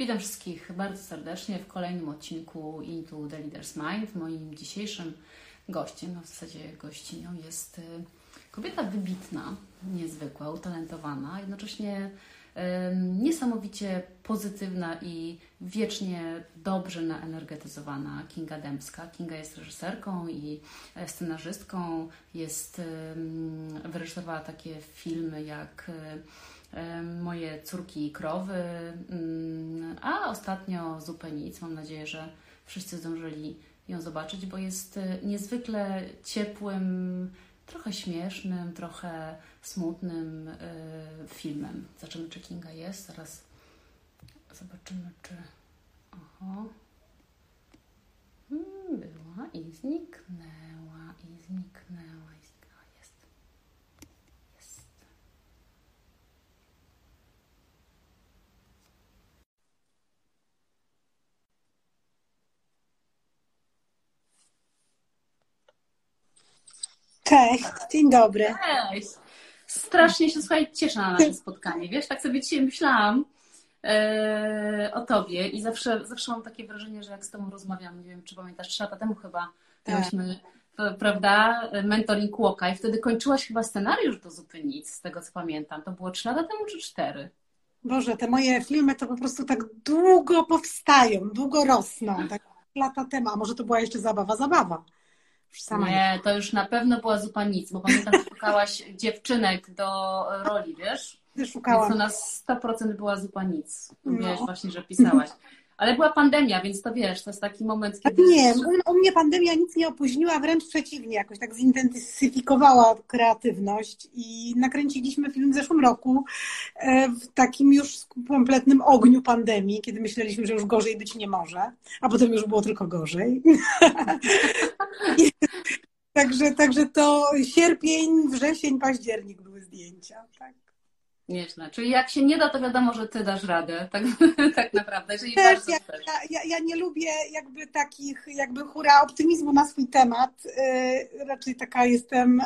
Witam wszystkich bardzo serdecznie w kolejnym odcinku Into the Leader's Mind. Moim dzisiejszym gościem, a w zasadzie gościnią jest y, kobieta wybitna, niezwykła, utalentowana, jednocześnie niesamowicie pozytywna i wiecznie dobrze naenergetyzowana Kinga Dębska. Kinga jest reżyserką i e, scenarzystką, jest, wyreżyserowała takie filmy jak e, Moje córki krowy, mm, a ostatnio Zupę nic. Mam nadzieję, że wszyscy zdążyli ją zobaczyć, bo jest e, niezwykle ciepłym, trochę śmiesznym, trochę smutnym y, filmem. Zobaczymy, czy Kinga jest. Zaraz zobaczymy, czy. Oho. Hmm, była i zniknęła, i zniknęła. Jest. Jest. Cześć, dzień dobry. Cześć. Strasznie się, słuchaj, cieszę na nasze spotkanie. Wiesz, tak sobie dzisiaj myślałam e, o tobie i zawsze, zawsze mam takie wrażenie, że jak z tobą rozmawiam, nie wiem, czy pamiętasz, trzy lata temu chyba tak. miałyśmy, prawda, mentoring Łoka i wtedy kończyłaś chyba scenariusz do Zupy Nic, z tego co pamiętam. To było trzy lata temu czy cztery? Boże, te moje filmy to po prostu tak długo powstają, długo rosną. Tak lata temu, a może to była jeszcze zabawa, zabawa. Sama nie, to już na pewno była zupa nic, bo pamiętam, że szukałaś dziewczynek do roli, wiesz? Szukałam. Więc to na 100% była zupa nic. No. właśnie, że pisałaś. Ale była pandemia, więc to wiesz, to jest taki moment, kiedy... Nie, u, mnie pandemia nic nie opóźniła, wręcz przeciwnie, jakoś tak zintensyfikowała kreatywność i nakręciliśmy film w zeszłym roku e, w takim już kompletnym ogniu pandemii, kiedy myśleliśmy, że już gorzej być nie może, a potem już było tylko gorzej. także, także to sierpień, wrzesień, październik były zdjęcia, tak. Nieźle. Czyli jak się nie da, to wiadomo, że ty dasz radę, tak, tak naprawdę. Jeżeli Też, ja, ja, ja, nie lubię jakby takich, jakby hura optymizmu na swój temat. Yy, raczej taka jestem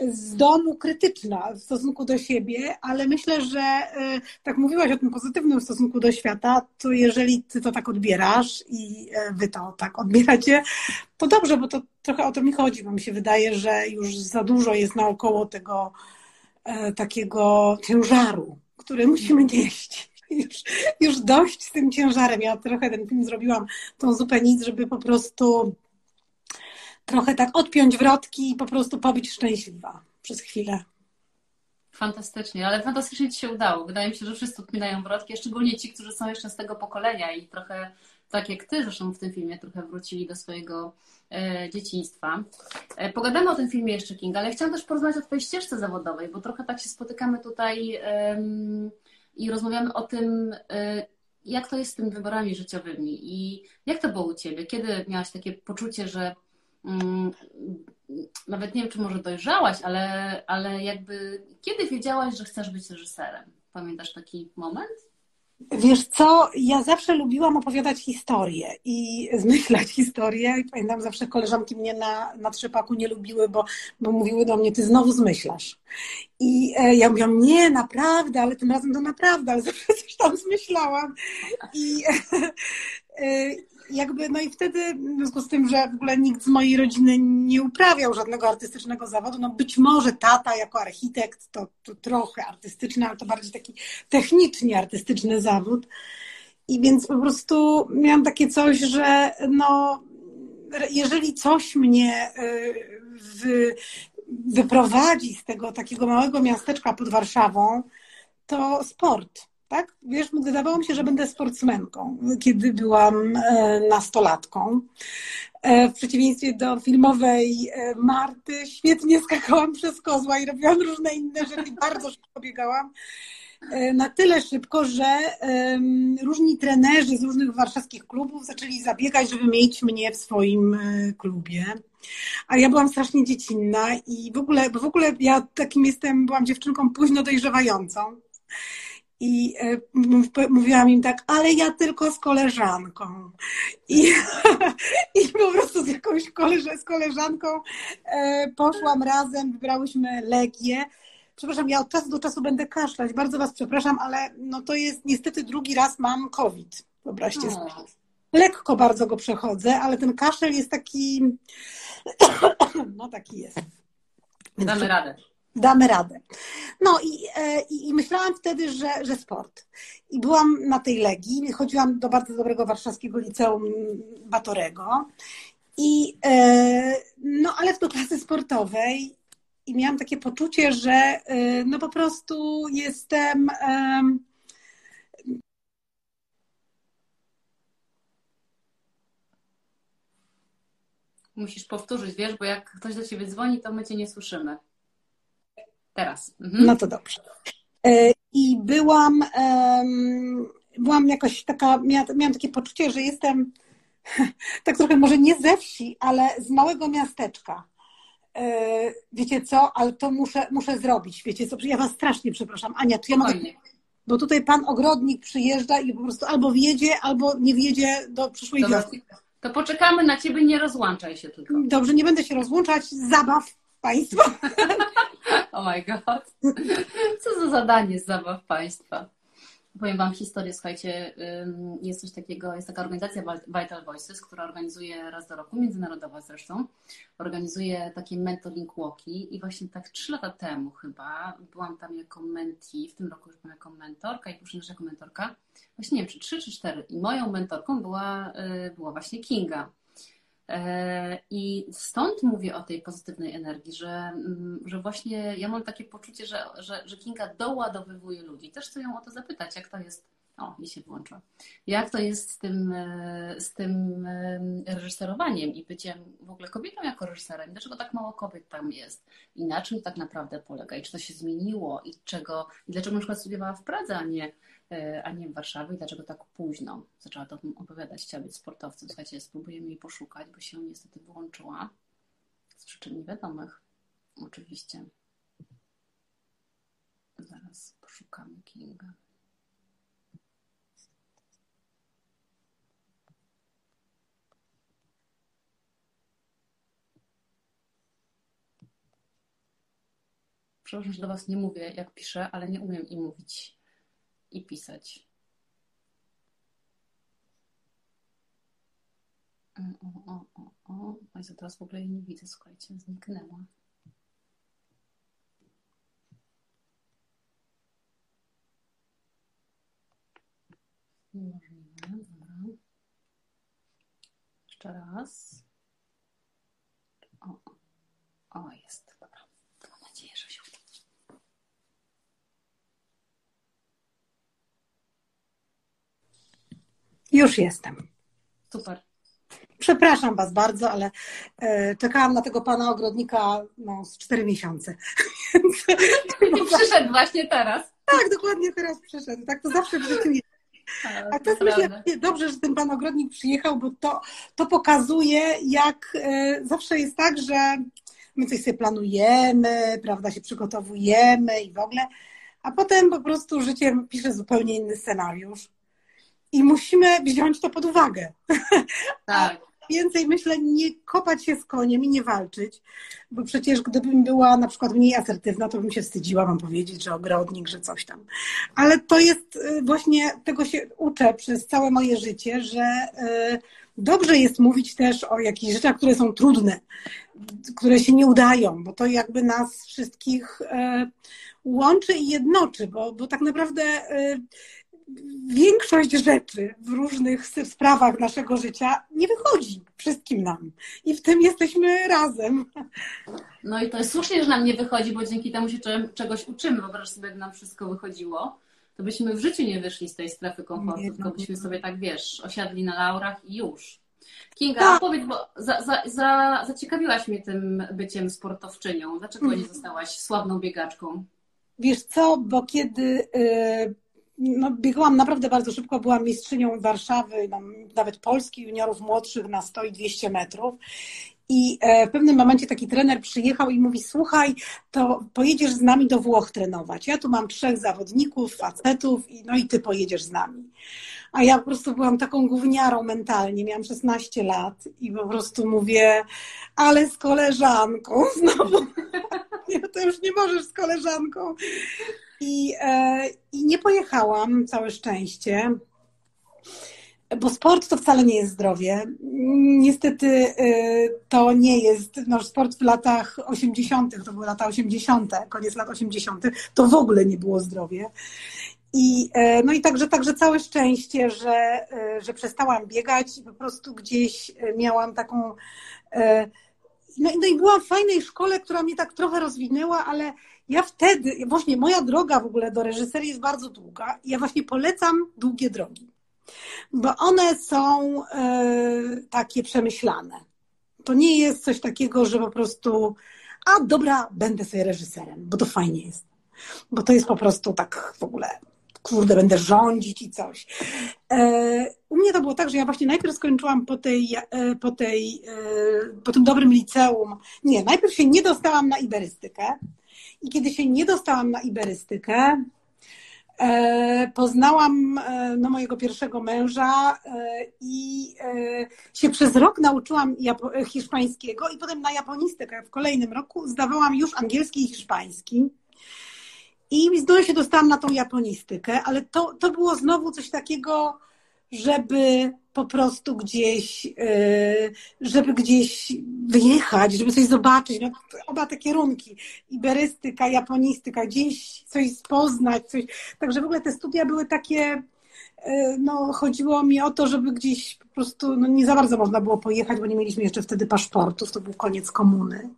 yy, z domu krytyczna w stosunku do siebie, ale myślę, że yy, tak mówiłaś o tym pozytywnym stosunku do świata, to jeżeli ty to tak odbierasz i wy to tak odbieracie, to dobrze, bo to trochę o to mi chodzi, bo mi się wydaje, że już za dużo jest naokoło tego E, takiego ciężaru, który musimy nieść. Już, już dość z tym ciężarem. Ja trochę ten film zrobiłam, tą zupę nic, żeby po prostu trochę tak odpiąć wrotki i po prostu pobyć szczęśliwa przez chwilę. Fantastycznie, ale fantastycznie Ci się udało. Wydaje mi się, że wszyscy odpinają wrotki, szczególnie ci, którzy są jeszcze z tego pokolenia i trochę tak jak Ty zresztą w tym filmie trochę wrócili do swojego e, dzieciństwa. E, pogadamy o tym filmie jeszcze, King, ale chciałam też porozmawiać o Twojej ścieżce zawodowej, bo trochę tak się spotykamy tutaj i rozmawiamy o tym, e, jak to jest z tymi wyborami życiowymi i jak to było u Ciebie? Kiedy miałaś takie poczucie, że mm, nawet nie wiem, czy może dojrzałaś, ale, ale jakby kiedy wiedziałaś, że chcesz być reżyserem? Pamiętasz taki moment? Wiesz co, ja zawsze lubiłam opowiadać historie i zmyślać historie. I pamiętam, zawsze koleżanki mnie na, na trzepaku nie lubiły, bo, bo mówiły do mnie, ty znowu zmyślasz. I e, ja mówiłam, nie, naprawdę, ale tym razem to naprawdę, ale zawsze coś tam zmyślałam. I, e, jakby, no i wtedy, w związku z tym, że w ogóle nikt z mojej rodziny nie uprawiał żadnego artystycznego zawodu, no być może tata jako architekt to, to trochę artystyczny, ale to bardziej taki technicznie artystyczny zawód. I więc po prostu miałam takie coś, że no, jeżeli coś mnie y, wy, wyprowadzi z tego takiego małego miasteczka pod Warszawą, to sport tak? Wiesz, wydawało mi się, że będę sportsmenką, kiedy byłam e, nastolatką. E, w przeciwieństwie do filmowej e, Marty, świetnie skakałam przez kozła i robiłam różne inne rzeczy, bardzo szybko biegałam. Na tyle szybko, że różni trenerzy z różnych warszawskich klubów zaczęli zabiegać, żeby mieć mnie w swoim klubie. A ja byłam strasznie dziecinna i w ogóle, w ogóle ja takim jestem, byłam dziewczynką późno dojrzewającą. I e, mówiłam im tak, ale ja tylko z koleżanką. I, i po prostu z jakąś koleż z koleżanką e, poszłam razem, wybrałyśmy Legię. przepraszam, ja od czasu do czasu będę kaszlać. Bardzo Was przepraszam, ale no to jest niestety drugi raz mam COVID. Wyobraźcie sobie. Lekko bardzo go przechodzę, ale ten kaszel jest taki, no taki jest. Damy radę. Damy radę. No i, e, i, i, myślałam wtedy, że, że sport. I byłam na tej Legii, chodziłam do bardzo dobrego warszawskiego liceum Batorego. I, e, no ale do klasy sportowej i miałam takie poczucie, że e, no po prostu jestem Musisz powtórzyć, wiesz, bo jak ktoś do ciebie dzwoni, to my cię nie słyszymy. Teraz. Mhm. No to dobrze. E, I byłam, byłam jakoś taka, miałam takie poczucie, że jestem tak trochę może nie ze wsi, ale z małego miasteczka. E, wiecie co, ale to muszę, muszę zrobić. Wiecie co, ja was strasznie przepraszam. Ania, czy ja mogę... Bo tutaj pan ogrodnik przyjeżdża i po prostu albo wjedzie, albo nie wjedzie do przyszłej wiosny. To poczekamy na ciebie, nie rozłączaj się tylko. Dobrze, nie będę się rozłączać. Zabaw państwa. oh my god. Co za zadanie z zabaw państwa. Powiem Wam historię, słuchajcie, jest coś takiego, jest taka organizacja Vital Voices, która organizuje raz do roku, międzynarodowa zresztą, organizuje takie mentoring walki i właśnie tak trzy lata temu chyba byłam tam jako mentee, w tym roku już byłam jako mentorka i później jako mentorka, właśnie nie wiem, czy trzy czy cztery i moją mentorką była, y, była właśnie Kinga. E, I stąd mówię o tej pozytywnej energii, że, mm, że właśnie ja mam takie poczucie, że, że, że Kinga doładowywuje ludzi. Też chcę ją o to zapytać, jak to jest. O, mi się włącza. Jak to jest z tym, e, z tym e, reżyserowaniem i byciem w ogóle kobietą jako reżyserem? Dlaczego tak mało kobiet tam jest? I na czym tak naprawdę polega? I czy to się zmieniło? I czego? I dlaczego na przykład studiowała w Pradze, a nie a nie w Warszawie i dlaczego tak późno zaczęła to opowiadać, chciała być sportowcem. Słuchajcie, spróbujemy jej poszukać, bo się niestety wyłączyła z przyczyn niewiadomych. Oczywiście. Zaraz poszukamy Kinga. Przepraszam, że do Was nie mówię, jak piszę, ale nie umiem im mówić i pisać. O, o, o, o. Ja teraz w ogóle jej nie widzę, słuchajcie, zniknęła. Niemożliwe, dobra. Jeszcze raz. O, o, jest, dobra. Mam nadzieję, że się uda. Już jestem. Super. Przepraszam Was bardzo, ale e, czekałam na tego pana ogrodnika no, z cztery miesiące. I przyszedł właśnie teraz. Tak, dokładnie teraz przyszedł. Tak to zawsze w życiu jest. A to myślę, dobrze, że ten pan ogrodnik przyjechał, bo to, to pokazuje, jak e, zawsze jest tak, że my coś sobie planujemy, prawda, się przygotowujemy i w ogóle, a potem po prostu życie pisze zupełnie inny scenariusz i musimy wziąć to pod uwagę. Tak. Więcej myślę, nie kopać się z koniem i nie walczyć, bo przecież gdybym była na przykład mniej asertywna, to bym się wstydziła wam powiedzieć, że ogrodnik, że coś tam. Ale to jest y, właśnie, tego się uczę przez całe moje życie, że y, dobrze jest mówić też o jakichś rzeczach, które są trudne, które się nie udają, bo to jakby nas wszystkich y, łączy i jednoczy, bo, bo tak naprawdę większość rzeczy w różnych sprawach naszego życia nie wychodzi wszystkim nam. I w tym jesteśmy razem. No i to jest słusznie, że nam nie wychodzi, bo dzięki temu się czegoś uczymy. Wyobraź sobie, jak nam wszystko wychodziło, to byśmy w życiu nie wyszli z tej strefy komfortu, nie, tylko byśmy sobie tak, wiesz, osiadli na laurach i już. Kinga, tak. powiedz, bo za, za, za, zaciekawiłaś mnie tym byciem sportowczynią. Dlaczego nie mhm. zostałaś sławną biegaczką? Wiesz co, bo kiedy y, no, biegałam naprawdę bardzo szybko, byłam mistrzynią Warszawy, nawet Polski juniorów młodszych na 100 i 200 metrów. I e, w pewnym momencie taki trener przyjechał i mówi: Słuchaj, to pojedziesz z nami do Włoch trenować. Ja tu mam trzech zawodników, facetów, no i ty pojedziesz z nami. A ja po prostu byłam taką gówniarą mentalnie. Miałam 16 lat i po prostu mówię, ale z koleżanką znowu. to już nie możesz z koleżanką. I, e, I nie pojechałam, całe szczęście bo sport to wcale nie jest zdrowie. Niestety y, to nie jest, no sport w latach 80., to były lata 80., koniec lat 80., to w ogóle nie było zdrowie. I, e, no i także, także całe szczęście, że, e, że przestałam biegać i po prostu gdzieś e, miałam taką. No, no i byłam w fajnej szkole, która mnie tak trochę rozwinęła, ale ja wtedy, właśnie moja droga w ogóle do reżyserii jest bardzo długa. Ja właśnie polecam długie drogi bo one są e, takie przemyślane. To nie jest coś takiego, że po prostu, a dobra, będę sobie reżyserem, bo to fajnie jest. Bo to jest po prostu tak w ogóle, kurde, będę rządzić i coś. E, u mnie to było tak, że ja właśnie najpierw skończyłam po, tej, e, po, tej, po tym dobrym liceum. Nie, najpierw się nie dostałam na iberystykę. I kiedy się nie dostałam na iberystykę, E, poznałam e, no, mojego pierwszego męża e, i się przez rok nauczyłam hiszpańskiego i potem na japonistykę w kolejnym roku zdawałam już angielski i hiszpański. I znowu się dostałam na tą japonistykę, ale to, to było znowu coś takiego, żeby po prostu gdzieś, y, żeby gdzieś wyjechać, żeby coś zobaczyć. No, oba te kierunki, iberystyka, japonistyka, gdzieś coś poznać, coś. Także w ogóle te studia były takie, no, chodziło mi o to, żeby gdzieś po prostu, no, nie za bardzo można było pojechać, bo nie mieliśmy jeszcze wtedy paszportów, to był koniec komuny.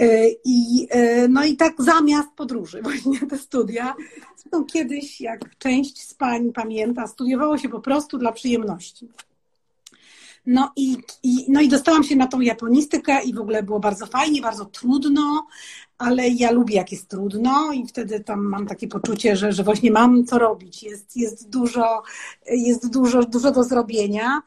Y, I, no i tak zamiast podróży, właśnie te studia, Zresztą kiedyś, jak część z pań pamięta, studiowało się po prostu dla przyjemności. No i, i, no i dostałam się na tą japonistykę i w ogóle było bardzo fajnie, bardzo trudno, ale ja lubię jak jest trudno i wtedy tam mam takie poczucie, że, że właśnie mam co robić. Jest, jest, dużo, jest dużo, dużo do zrobienia.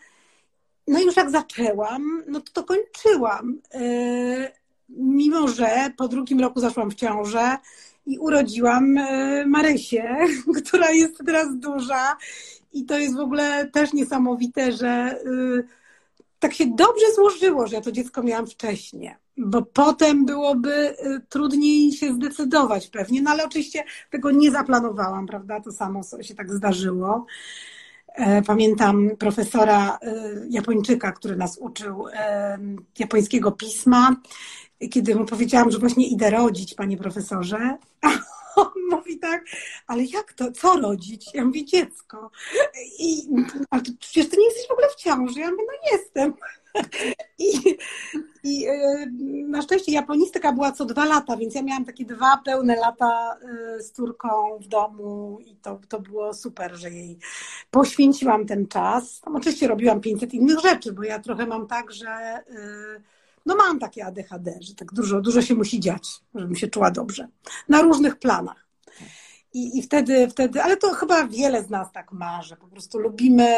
No i już jak zaczęłam, no to to kończyłam. Yy, mimo, że po drugim roku zaszłam w ciążę i urodziłam e, Marysię, która jest teraz duża i to jest w ogóle też niesamowite, że y, tak się dobrze złożyło, że ja to dziecko miałam wcześniej, bo potem byłoby y, trudniej się zdecydować pewnie, no ale oczywiście tego nie zaplanowałam, prawda? To samo się tak zdarzyło. E, pamiętam profesora y, Japończyka, który nas uczył japońskiego pisma kiedy mu powiedziałam, że właśnie idę rodzić, panie profesorze, on mówi tak, ale jak to, co rodzić? Ja mówię, dziecko. I, ale przecież ty nie jesteś w ogóle w ciąży. Ja mówię, no jestem. I, i e, na szczęście japonistyka była co dwa lata, więc ja miałam takie dwa pełne lata e, z córką w domu i to, to było super, że jej poświęciłam ten czas. Tam oczywiście robiłam 500 innych rzeczy, bo ja trochę mam tak, że e, no mam takie ADHD, że tak dużo, dużo się musi dziać, żebym się czuła dobrze. Na różnych planach. I, I wtedy, wtedy, ale to chyba wiele z nas tak ma, że po prostu lubimy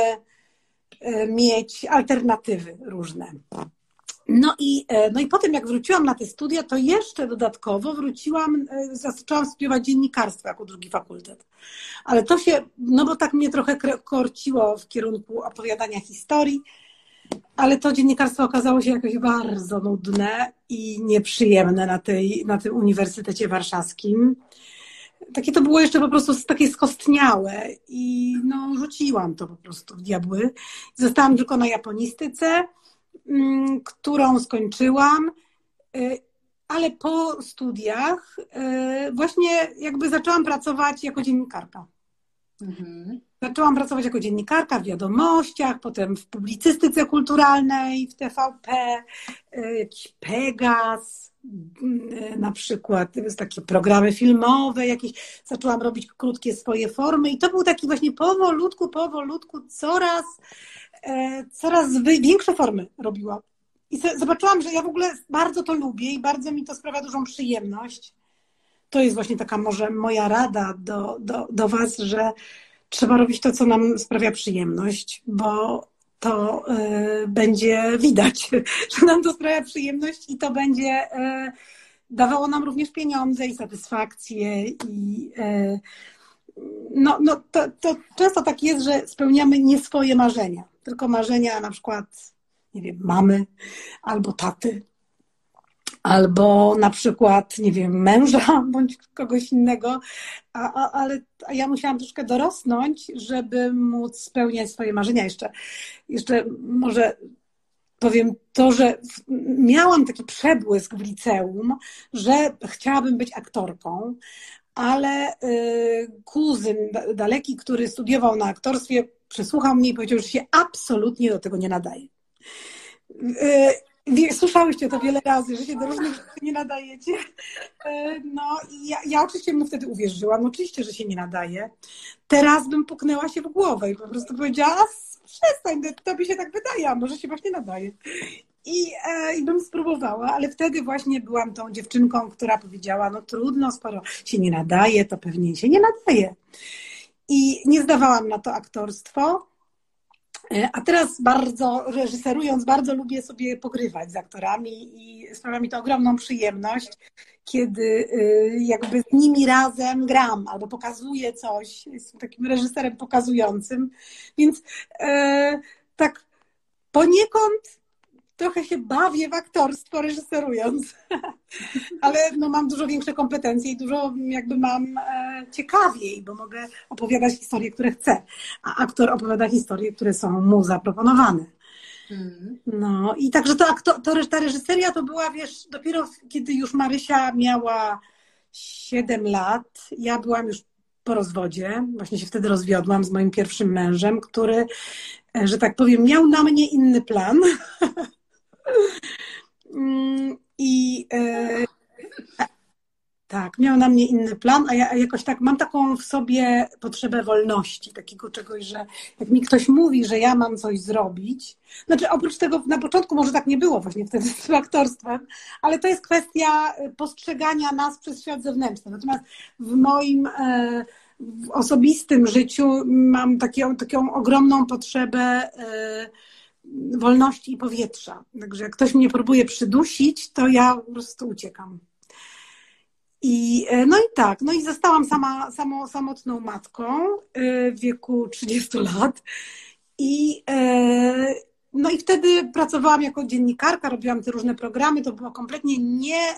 mieć alternatywy różne. No i, e, no i potem, jak wróciłam na te studia, to jeszcze dodatkowo wróciłam, e, zaczęłam studiować dziennikarstwo jako drugi fakultet. Ale to się, no bo tak mnie trochę korciło w kierunku opowiadania historii, ale to dziennikarstwo okazało się jakoś bardzo nudne i nieprzyjemne na, tej, na tym Uniwersytecie Warszawskim. Takie to było jeszcze po prostu takie skostniałe i no, rzuciłam to po prostu w diabły. Zostałam tylko na japonistyce, mm, którą skończyłam, y, ale po studiach y, właśnie jakby zaczęłam pracować jako dziennikarka. Mhm. Zaczęłam pracować jako dziennikarka w wiadomościach, potem w publicystyce kulturalnej, w TVP, e, jakiś Pegas, na przykład takie programy filmowe, jakieś zaczęłam robić krótkie swoje formy i to był taki właśnie powolutku, powolutku coraz, e, coraz większe formy robiłam. I zobaczyłam, że ja w ogóle bardzo to lubię i bardzo mi to sprawia dużą przyjemność. To jest właśnie taka może moja rada do, do, do Was, że trzeba robić to, co nam sprawia przyjemność, bo to y, będzie widać, że nam to sprawia przyjemność i to będzie y, dawało nam również pieniądze i satysfakcję i, y, no, no to, to często tak jest, że spełniamy nie swoje marzenia, tylko marzenia na przykład, nie wiem, mamy albo taty, albo na przykład, nie wiem, męża bądź kogoś innego, a, a, ale ja musiałam troszkę dorosnąć, żeby móc spełniać swoje marzenia. Jeszcze, jeszcze może powiem to, że miałam taki przebłysk w liceum, że chciałabym być aktorką, ale y, kuzyn daleki, który studiował na aktorstwie, przesłuchał mnie i powiedział, że się absolutnie do tego nie nadaje. Słyszałyście to wiele razy, że się do różnych rzeczy nie nadajecie. Y, no i ja, ja oczywiście mu wtedy uwierzyłam, oczywiście, że się nie nadaje. Teraz bym puknęła się w głowę i po prostu powiedziała, przestań, tobie się tak wydaje, a może się właśnie nadaje. I, e, I bym spróbowała, ale wtedy właśnie byłam tą dziewczynką, która powiedziała, no trudno, skoro się nie nadaje, to pewnie się nie nadaje. I nie zdawałam na to aktorstwo. E, a teraz bardzo, reżyserując, bardzo lubię sobie pogrywać z aktorami i sprawia mi to ogromną przyjemność, kiedy e, jakby z nimi razem gram albo pokazuję coś. Jestem takim reżyserem pokazującym. Więc e, tak poniekąd trochę się bawię w aktorstwo reżyserując, ale no, mam dużo większe kompetencje i dużo jakby mam e, ciekawiej, bo mogę opowiadać historie, które chcę, a aktor opowiada historie, które są mu zaproponowane. Mm. No i także to, to, to, ta reżyseria to była, wiesz, dopiero kiedy już Marysia miała 7 lat, ja byłam już po rozwodzie, właśnie się wtedy rozwiodłam z moim pierwszym mężem, który, e, że tak powiem, miał na mnie inny plan. Mm, I e, tak, miał na mnie inny plan, a ja jakoś tak mam taką w sobie potrzebę wolności, takiego czegoś, że jak mi ktoś mówi, że ja mam coś zrobić, znaczy oprócz tego na początku może tak nie było właśnie wtedy z tym aktorstwem, ale to jest kwestia postrzegania nas przez świat zewnętrzny. Natomiast w moim e, w osobistym życiu mam taką, taką ogromną potrzebę e, wolności i powietrza. Także jak ktoś mnie próbuje przydusić, to ja po prostu uciekam. I, e, no i tak, no i zostałam sama, samo, samotną matką e, w wieku 30 lat. I, e, no i wtedy pracowałam jako dziennikarka, robiłam te różne programy, to było kompletnie nie,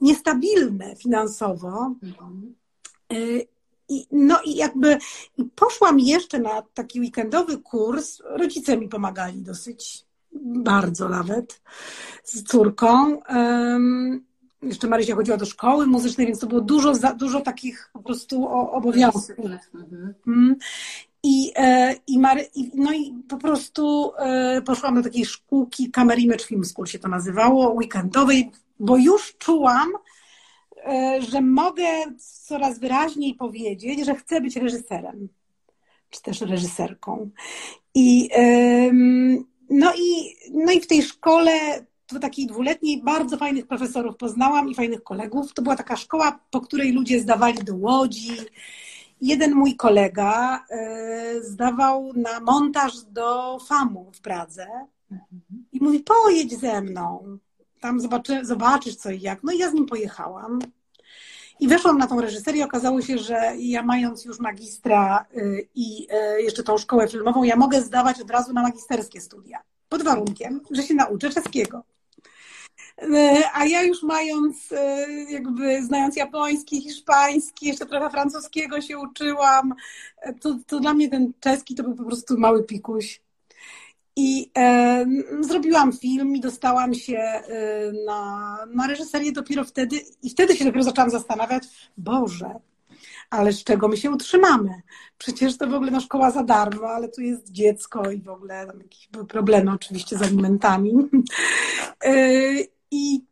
niestabilne finansowo. Mhm. I, no i jakby i poszłam jeszcze na taki weekendowy kurs. Rodzice mi pomagali dosyć, bardzo nawet, z córką. Um, jeszcze Marysia chodziła do szkoły muzycznej, więc to było dużo, za, dużo takich po prostu obowiązków. Mhm. I, e, i, Mary, no i po prostu e, poszłam do takiej szkółki Camera Image Film School się to nazywało, weekendowej, bo już czułam, że mogę coraz wyraźniej powiedzieć, że chcę być reżyserem, czy też reżyserką. I, no i, no i w tej szkole w takiej dwuletniej bardzo fajnych profesorów poznałam i fajnych kolegów. To była taka szkoła, po której ludzie zdawali do Łodzi. Jeden mój kolega e, zdawał na montaż do FAMU w Pradze i mówi, pojedź ze mną tam zobaczy, zobaczysz co i jak. No i ja z nim pojechałam. I weszłam na tą reżyserię. Okazało się, że ja mając już magistra y, i y, jeszcze tą szkołę filmową, ja mogę zdawać od razu na magisterskie studia. Pod warunkiem, że się nauczę czeskiego. Y, a ja już mając, jakby znając japoński, hiszpański, jeszcze trochę francuskiego się uczyłam, to, to dla mnie ten czeski to był po prostu mały pikuś. I e, zrobiłam film i dostałam się e, na, na reżyserię dopiero wtedy, i wtedy się dopiero zaczęłam zastanawiać, Boże, ale z czego my się utrzymamy? Przecież to w ogóle no, szkoła za darmo, ale tu jest dziecko i w ogóle tam jakieś były problemy oczywiście z alimentami. E, I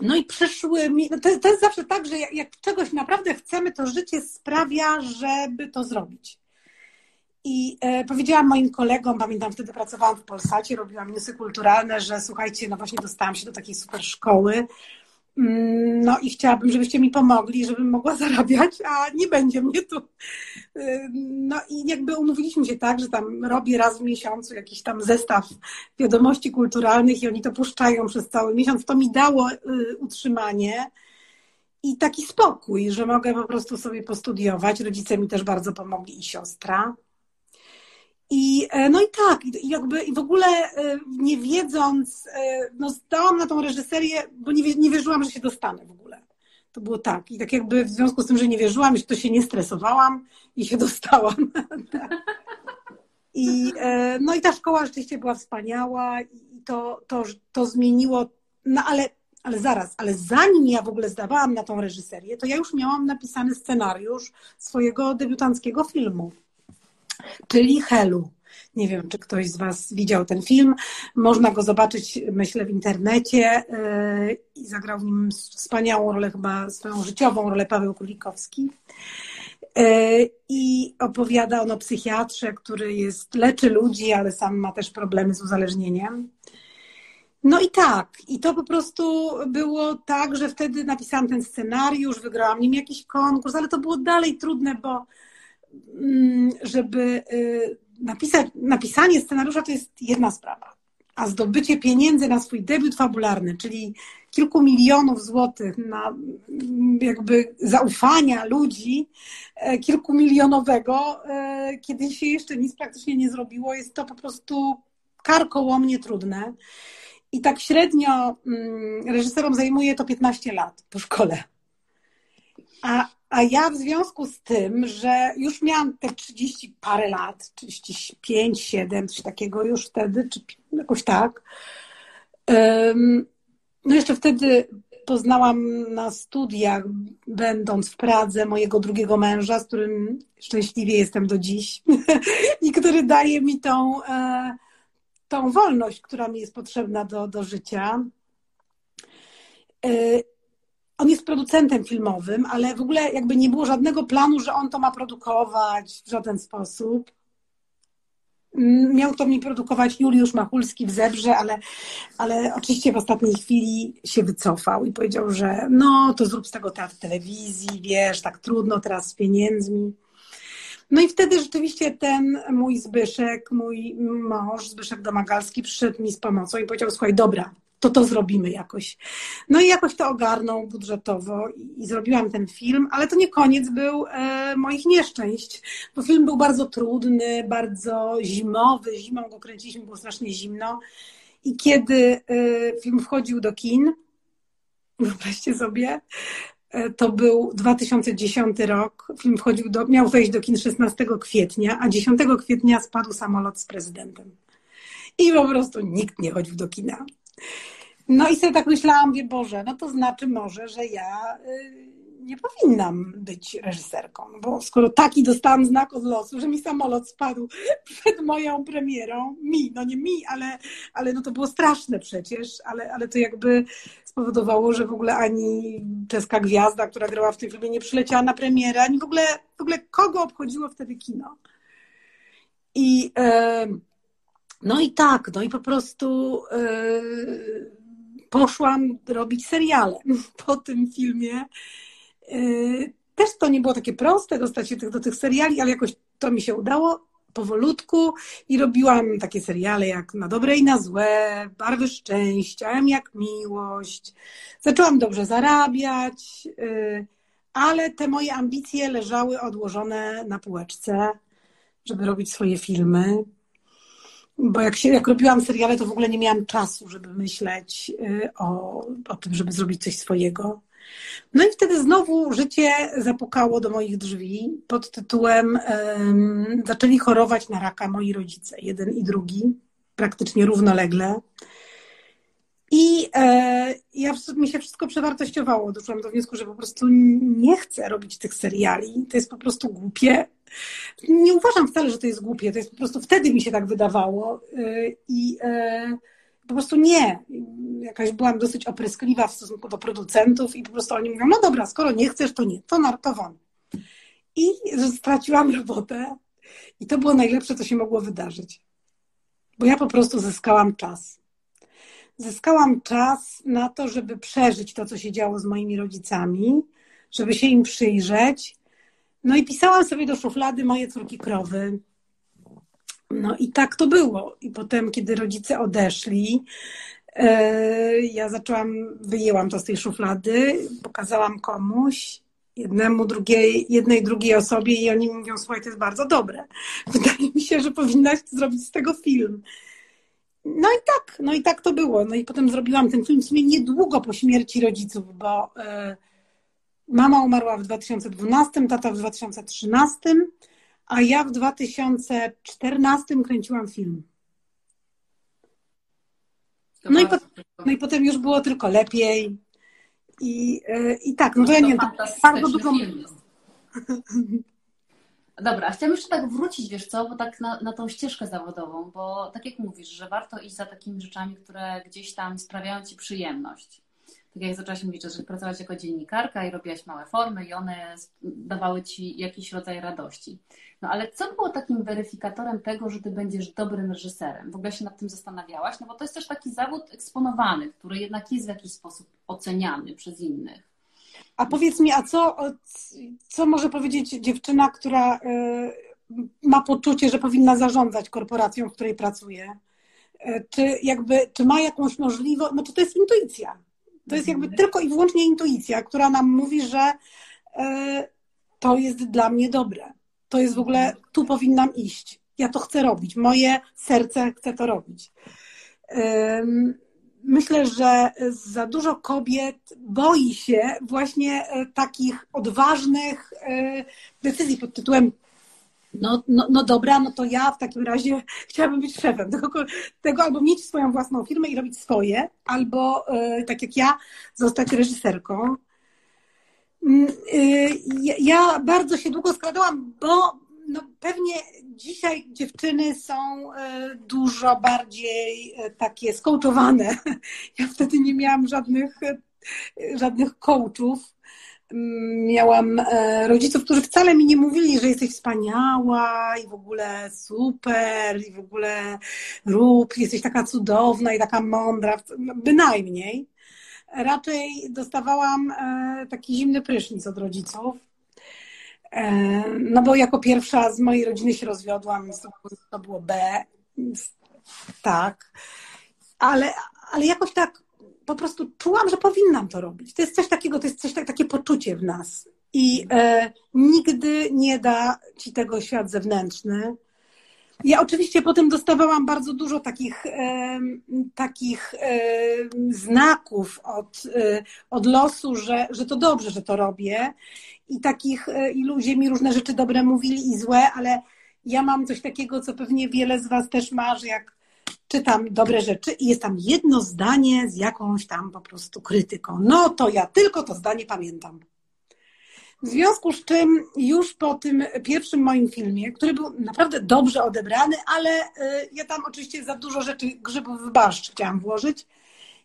no i przyszły mi, no to, to jest zawsze tak, że jak, jak czegoś naprawdę chcemy, to życie sprawia, żeby to zrobić. I e, powiedziałam moim kolegom, pamiętam wtedy pracowałam w Polsacie, robiłam newsy kulturalne, że słuchajcie, no właśnie dostałam się do takiej super szkoły. Mm, no i chciałabym, żebyście mi pomogli, żebym mogła zarabiać, a nie będzie mnie tu. E, no i jakby umówiliśmy się tak, że tam robię raz w miesiącu jakiś tam zestaw wiadomości kulturalnych i oni to puszczają przez cały miesiąc. To mi dało y, utrzymanie. i taki spokój, że mogę po prostu sobie postudiować. Rodzice mi też bardzo pomogli i siostra. I, e, no i tak, i jakby i w ogóle e, nie wiedząc, e, no stałam na tą reżyserię, bo nie, nie wierzyłam, że się dostanę w ogóle. To było tak. I tak jakby w związku z tym, że nie wierzyłam, to się nie stresowałam i się dostałam. I, no i ta szkoła rzeczywiście była wspaniała i to, to, to zmieniło, no ale, ale zaraz, ale zanim ja w ogóle zdawałam na tą reżyserię, to ja już miałam napisany scenariusz swojego debiutanckiego filmu czyli Helu. Nie wiem, czy ktoś z Was widział ten film. Można go zobaczyć, myślę, w internecie. Yy, I zagrał w nim wspaniałą rolę, chyba swoją życiową rolę Paweł Królikowski. Yy, I opowiada on o psychiatrze, który jest, leczy ludzi, ale sam ma też problemy z uzależnieniem. No i tak, i to po prostu było tak, że wtedy napisałam ten scenariusz, wygrałam nim jakiś konkurs, ale to było dalej trudne, bo żeby y, napisać, napisanie scenariusza to jest jedna sprawa, a zdobycie pieniędzy na swój debiut fabularny, czyli kilku milionów złotych na mm, jakby zaufania ludzi, e, kilkumilionowego, e, kiedy się jeszcze nic praktycznie nie zrobiło, jest to po prostu karkołomnie trudne. I tak średnio mm, reżyserom zajmuje to 15 lat po szkole. A, a ja w związku z tym, że już miałam te 30 parę lat, 35, 7, coś takiego już wtedy, czy jakoś tak. No jeszcze wtedy poznałam na studiach, będąc w Pradze, mojego drugiego męża, z którym szczęśliwie jestem do dziś i który daje mi tą, e, tą wolność, która mi jest potrzebna do, do życia. On jest producentem filmowym, ale w ogóle jakby nie było żadnego planu, że on to ma produkować w żaden sposób. Mm, miał to mi produkować Juliusz Machulski w Zebrze, ale, ale oczywiście w ostatniej chwili się wycofał i powiedział, że no to zrób z tego teatr telewizji, wiesz, tak trudno teraz z pieniędzmi. No i wtedy rzeczywiście ten mój Zbyszek, mój mąż, Zbyszek Domagalski, przyszedł mi z pomocą i powiedział, słuchaj, dobra, to to zrobimy jakoś. No i jakoś to ogarnął budżetowo i, i zrobiłam ten film, ale to nie koniec był e, moich nieszczęść, bo film był bardzo trudny, bardzo zimowy, zimą go kręciliśmy, było strasznie zimno i kiedy e, film wchodził do kin, wyobraźcie sobie, e, to był 2010 rok. Film wchodził do, miał wejść do kin 16 kwietnia, a 10 kwietnia spadł samolot z prezydentem. I po prostu nikt nie chodził do kina. No i sobie tak myślałam, wie Boże, no to znaczy może, że ja y, nie powinnam być reżyserką, bo skoro taki dostałam znak od losu, że mi samolot spadł przed moją premierą, mi, no nie mi, ale, ale no to było straszne przecież, ale, ale to jakby spowodowało, że w ogóle ani czeska gwiazda, która grała w tym filmie, nie przyleciała na premierę, ani w ogóle, w ogóle kogo obchodziło wtedy kino. I no i tak, no i po prostu yy, poszłam robić seriale po tym filmie. Yy, też to nie było takie proste, dostać się do tych seriali, ale jakoś to mi się udało powolutku i robiłam takie seriale jak Na dobre i na złe, Barwy szczęścia, M jak miłość. Zaczęłam dobrze zarabiać, yy, ale te moje ambicje leżały odłożone na półeczce, żeby robić swoje filmy bo jak, się, jak robiłam seriale, to w ogóle nie miałam czasu, żeby myśleć y, o, o tym, żeby zrobić coś swojego. No i wtedy znowu życie zapukało do moich drzwi pod tytułem um, zaczęli chorować na raka moi rodzice, jeden i drugi, praktycznie równolegle. I e, ja, mi się wszystko przewartościowało. Doszłam do wniosku, że po prostu nie chcę robić tych seriali. To jest po prostu głupie. Nie uważam wcale, że to jest głupie. To jest po prostu wtedy mi się tak wydawało. E, I e, po prostu nie. Jakaś byłam dosyć opryskliwa w stosunku do producentów i po prostu oni mówią, no dobra, skoro nie chcesz, to nie, to, na, to won. I straciłam robotę. I to było najlepsze, co się mogło wydarzyć. Bo ja po prostu zyskałam czas zyskałam czas na to, żeby przeżyć to, co się działo z moimi rodzicami, żeby się im przyjrzeć. No i pisałam sobie do szuflady moje córki krowy. No i tak to było. I potem, kiedy rodzice odeszli, Ja zaczęłam, wyjęłam to z tej szuflady, pokazałam komuś, jednemu, drugiej, jednej, drugiej osobie i oni mówią, słuchaj, to jest bardzo dobre. Wydaje mi się, że powinnaś zrobić z tego film. No i tak, no i tak to było. No i potem zrobiłam ten film w sumie niedługo po śmierci rodziców, bo y, mama umarła w 2012, tata w 2013, a ja w 2014 kręciłam film. No i, potem, no i potem już było tylko lepiej. I, y, i tak, no to, ja nie bardzo dużo... Dobra, chciałam jeszcze tak wrócić, wiesz co, bo tak na, na tą ścieżkę zawodową, bo tak jak mówisz, że warto iść za takimi rzeczami, które gdzieś tam sprawiają Ci przyjemność. Tak jak zaczęłaś mówić, że pracowałaś jako dziennikarka i robiłaś małe formy i one dawały Ci jakiś rodzaj radości. No ale co było takim weryfikatorem tego, że Ty będziesz dobrym reżyserem? W ogóle się nad tym zastanawiałaś? No bo to jest też taki zawód eksponowany, który jednak jest w jakiś sposób oceniany przez innych. A powiedz mi, a co, co może powiedzieć dziewczyna, która y, ma poczucie, że powinna zarządzać korporacją, w której pracuje? Y, czy jakby, czy ma jakąś możliwość, no czy to jest intuicja? To jest jakby tylko i wyłącznie intuicja, która nam mówi, że y, to jest dla mnie dobre. To jest w ogóle, mhm. tu powinnam iść. Ja to chcę robić. Moje serce chce to robić myślę, że za dużo kobiet boi się właśnie e, takich odważnych e, decyzji pod tytułem no, no, no dobra, no to ja w takim razie chciałabym być szefem tego, tego albo mieć swoją własną firmę i robić swoje, albo e, tak jak ja, zostać reżyserką. Mm, ja bardzo się długo składałam, bo no pewnie dzisiaj dziewczyny są e, dużo bardziej e, takie skołczowane. Ja wtedy nie miałam żadnych, e, żadnych coachów. Miałam rodziców, którzy wcale mi nie mówili, że jesteś wspaniała i w ogóle super i w ogóle rób, jesteś taka cudowna i taka mądra, no, bynajmniej. Raczej dostawałam taki zimny prysznic od rodziców no bo jako pierwsza z mojej rodziny się rozwiodłam, to było B, tak. Ale, ale jakoś tak po prostu czułam, że powinnam to robić. To jest coś takiego, to jest coś tak, takie poczucie w nas. I e, nigdy nie da ci tego świat zewnętrzny. Ja oczywiście potem dostawałam bardzo dużo takich, e, takich e, znaków od, e, od losu, że, że to dobrze, że to robię. I takich, e, i ludzie mi różne rzeczy dobre mówili i złe, ale ja mam coś takiego, co pewnie wiele z Was też ma, że jak czytam dobre rzeczy i jest tam jedno zdanie z jakąś tam po prostu krytyką, no to ja tylko to zdanie pamiętam. W związku z czym już po tym pierwszym moim filmie, który był naprawdę dobrze odebrany, ale y, ja tam oczywiście za dużo rzeczy grzybów w barszcz chciałam włożyć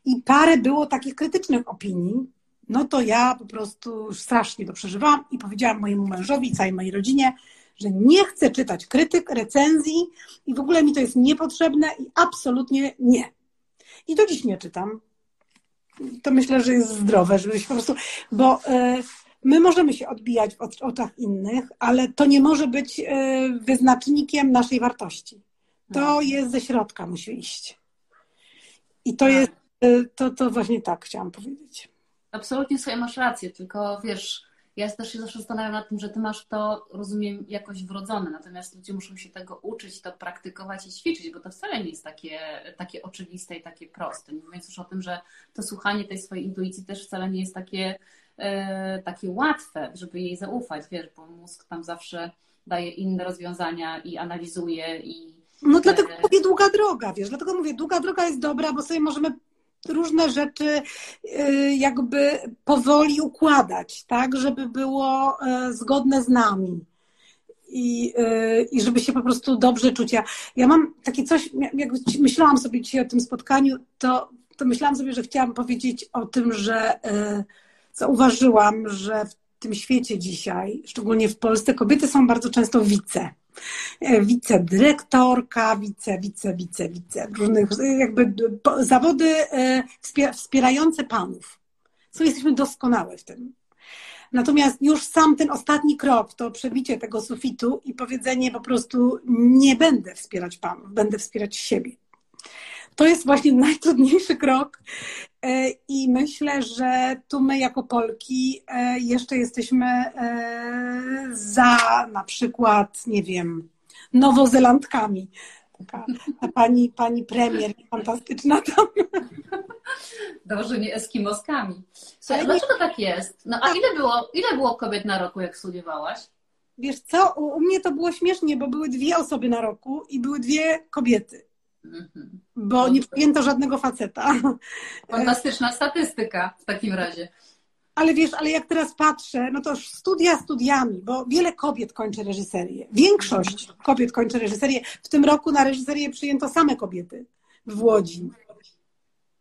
i parę było takich krytycznych opinii, no to ja po prostu strasznie to przeżywałam i powiedziałam mojemu mężowi całej mojej rodzinie, że nie chcę czytać krytyk, recenzji i w ogóle mi to jest niepotrzebne i absolutnie nie. I do dziś nie czytam. To myślę, że jest zdrowe, żeby się po prostu, bo y, My możemy się odbijać w oczach innych, ale to nie może być e, wyznacznikiem naszej wartości. To no. jest ze środka, musi iść. I to tak. jest, e, to, to właśnie tak chciałam powiedzieć. Absolutnie sobie masz rację, tylko wiesz, ja też się zawsze zastanawiam nad tym, że ty masz to, rozumiem, jakoś wrodzone, natomiast ludzie muszą się tego uczyć, to praktykować i ćwiczyć, bo to wcale nie jest takie, takie oczywiste i takie proste. Nie mówiąc już o tym, że to słuchanie tej swojej intuicji też wcale nie jest takie E, takie łatwe, żeby jej zaufać, wiesz, bo mózg tam zawsze daje inne rozwiązania i analizuje i... No dlatego e, mówię długa droga, wiesz, dlatego mówię, długa droga jest dobra, bo sobie możemy różne rzeczy e, jakby powoli układać, tak, żeby było zgodne z nami. I, i żeby się po prostu dobrze czuć. Ja, ja mam takie coś, jak myślałam sobie dzisiaj o tym spotkaniu, to, to myślałam sobie, że chciałam powiedzieć o tym, że zauważyłam, że w tym świecie dzisiaj, szczególnie w Polsce, kobiety są bardzo często wice. E, wicedyrektorka, wice, wice, wice, wice, różnych jakby zawody e, wspierające panów. Co jesteśmy doskonałe w tym. Natomiast już sam ten ostatni krok, to przebicie tego sufitu i powiedzenie po prostu nie będę wspierać panów, będę wspierać siebie. To jest właśnie najtrudniejszy krok. E, I myślę, że tu my jako Polki e, jeszcze jesteśmy e, za na przykład, nie wiem, Nowozelandkami. Taka, ta pani, pani premier fantastyczna tam. Dobrze, nie Eskimoskami. Słuchaj, nie... dlaczego tak jest? No a ile było, ile było kobiet na roku, jak studiowałaś? Wiesz co, u mnie to było śmiesznie, bo były dwie osoby na roku i były dwie kobiety. Mhm. Bo nie przyjęto żadnego faceta. Fantastyczna statystyka w takim razie. Ale wiesz, ale jak teraz patrzę, no to studia studiami, bo wiele kobiet kończy reżyserię. Większość kobiet kończy reżyserię. W tym roku na reżyserię przyjęto same kobiety w Łodzi.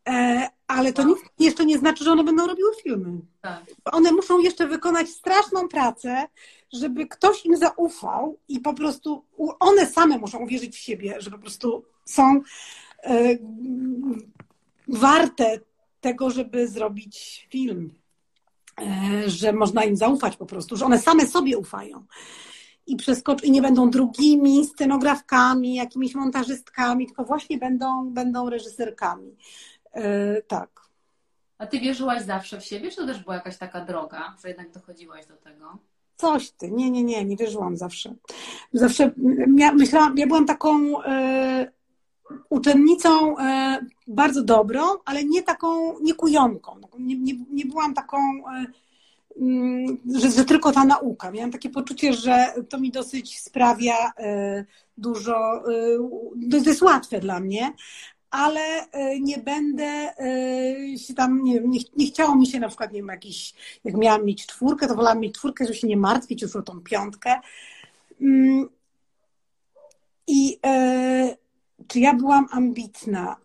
E, ale to nic jeszcze nie znaczy, że one będą robiły filmy. Tak. One muszą jeszcze wykonać straszną pracę, żeby ktoś im zaufał i po prostu one same muszą uwierzyć w siebie, że po prostu są e, warte tego, żeby zrobić film. E, że można im zaufać po prostu, że one same sobie ufają. I, przeskocz, i nie będą drugimi scenografkami, jakimiś montażystkami, tylko właśnie będą, będą reżyserkami. E, tak. A ty wierzyłaś zawsze w siebie, czy to też była jakaś taka droga, że jednak dochodziłaś do tego? Coś ty. Nie, nie, nie, nie wierzyłam zawsze. Zawsze ja myślałam, ja byłam taką e, uczennicą e, bardzo dobrą, ale nie taką, nie kujonką. Nie, nie, nie byłam taką, e, mm, że, że tylko ta nauka. Miałam takie poczucie, że to mi dosyć sprawia e, dużo, to jest łatwe dla mnie, ale nie będę się tam, nie, nie, nie chciało mi się na przykład, nie wiem, jakiś, jak miałam mieć czwórkę, to wolałam mieć czwórkę, żeby się nie martwić już o tą piątkę. Mm, I czy ja byłam ambitna?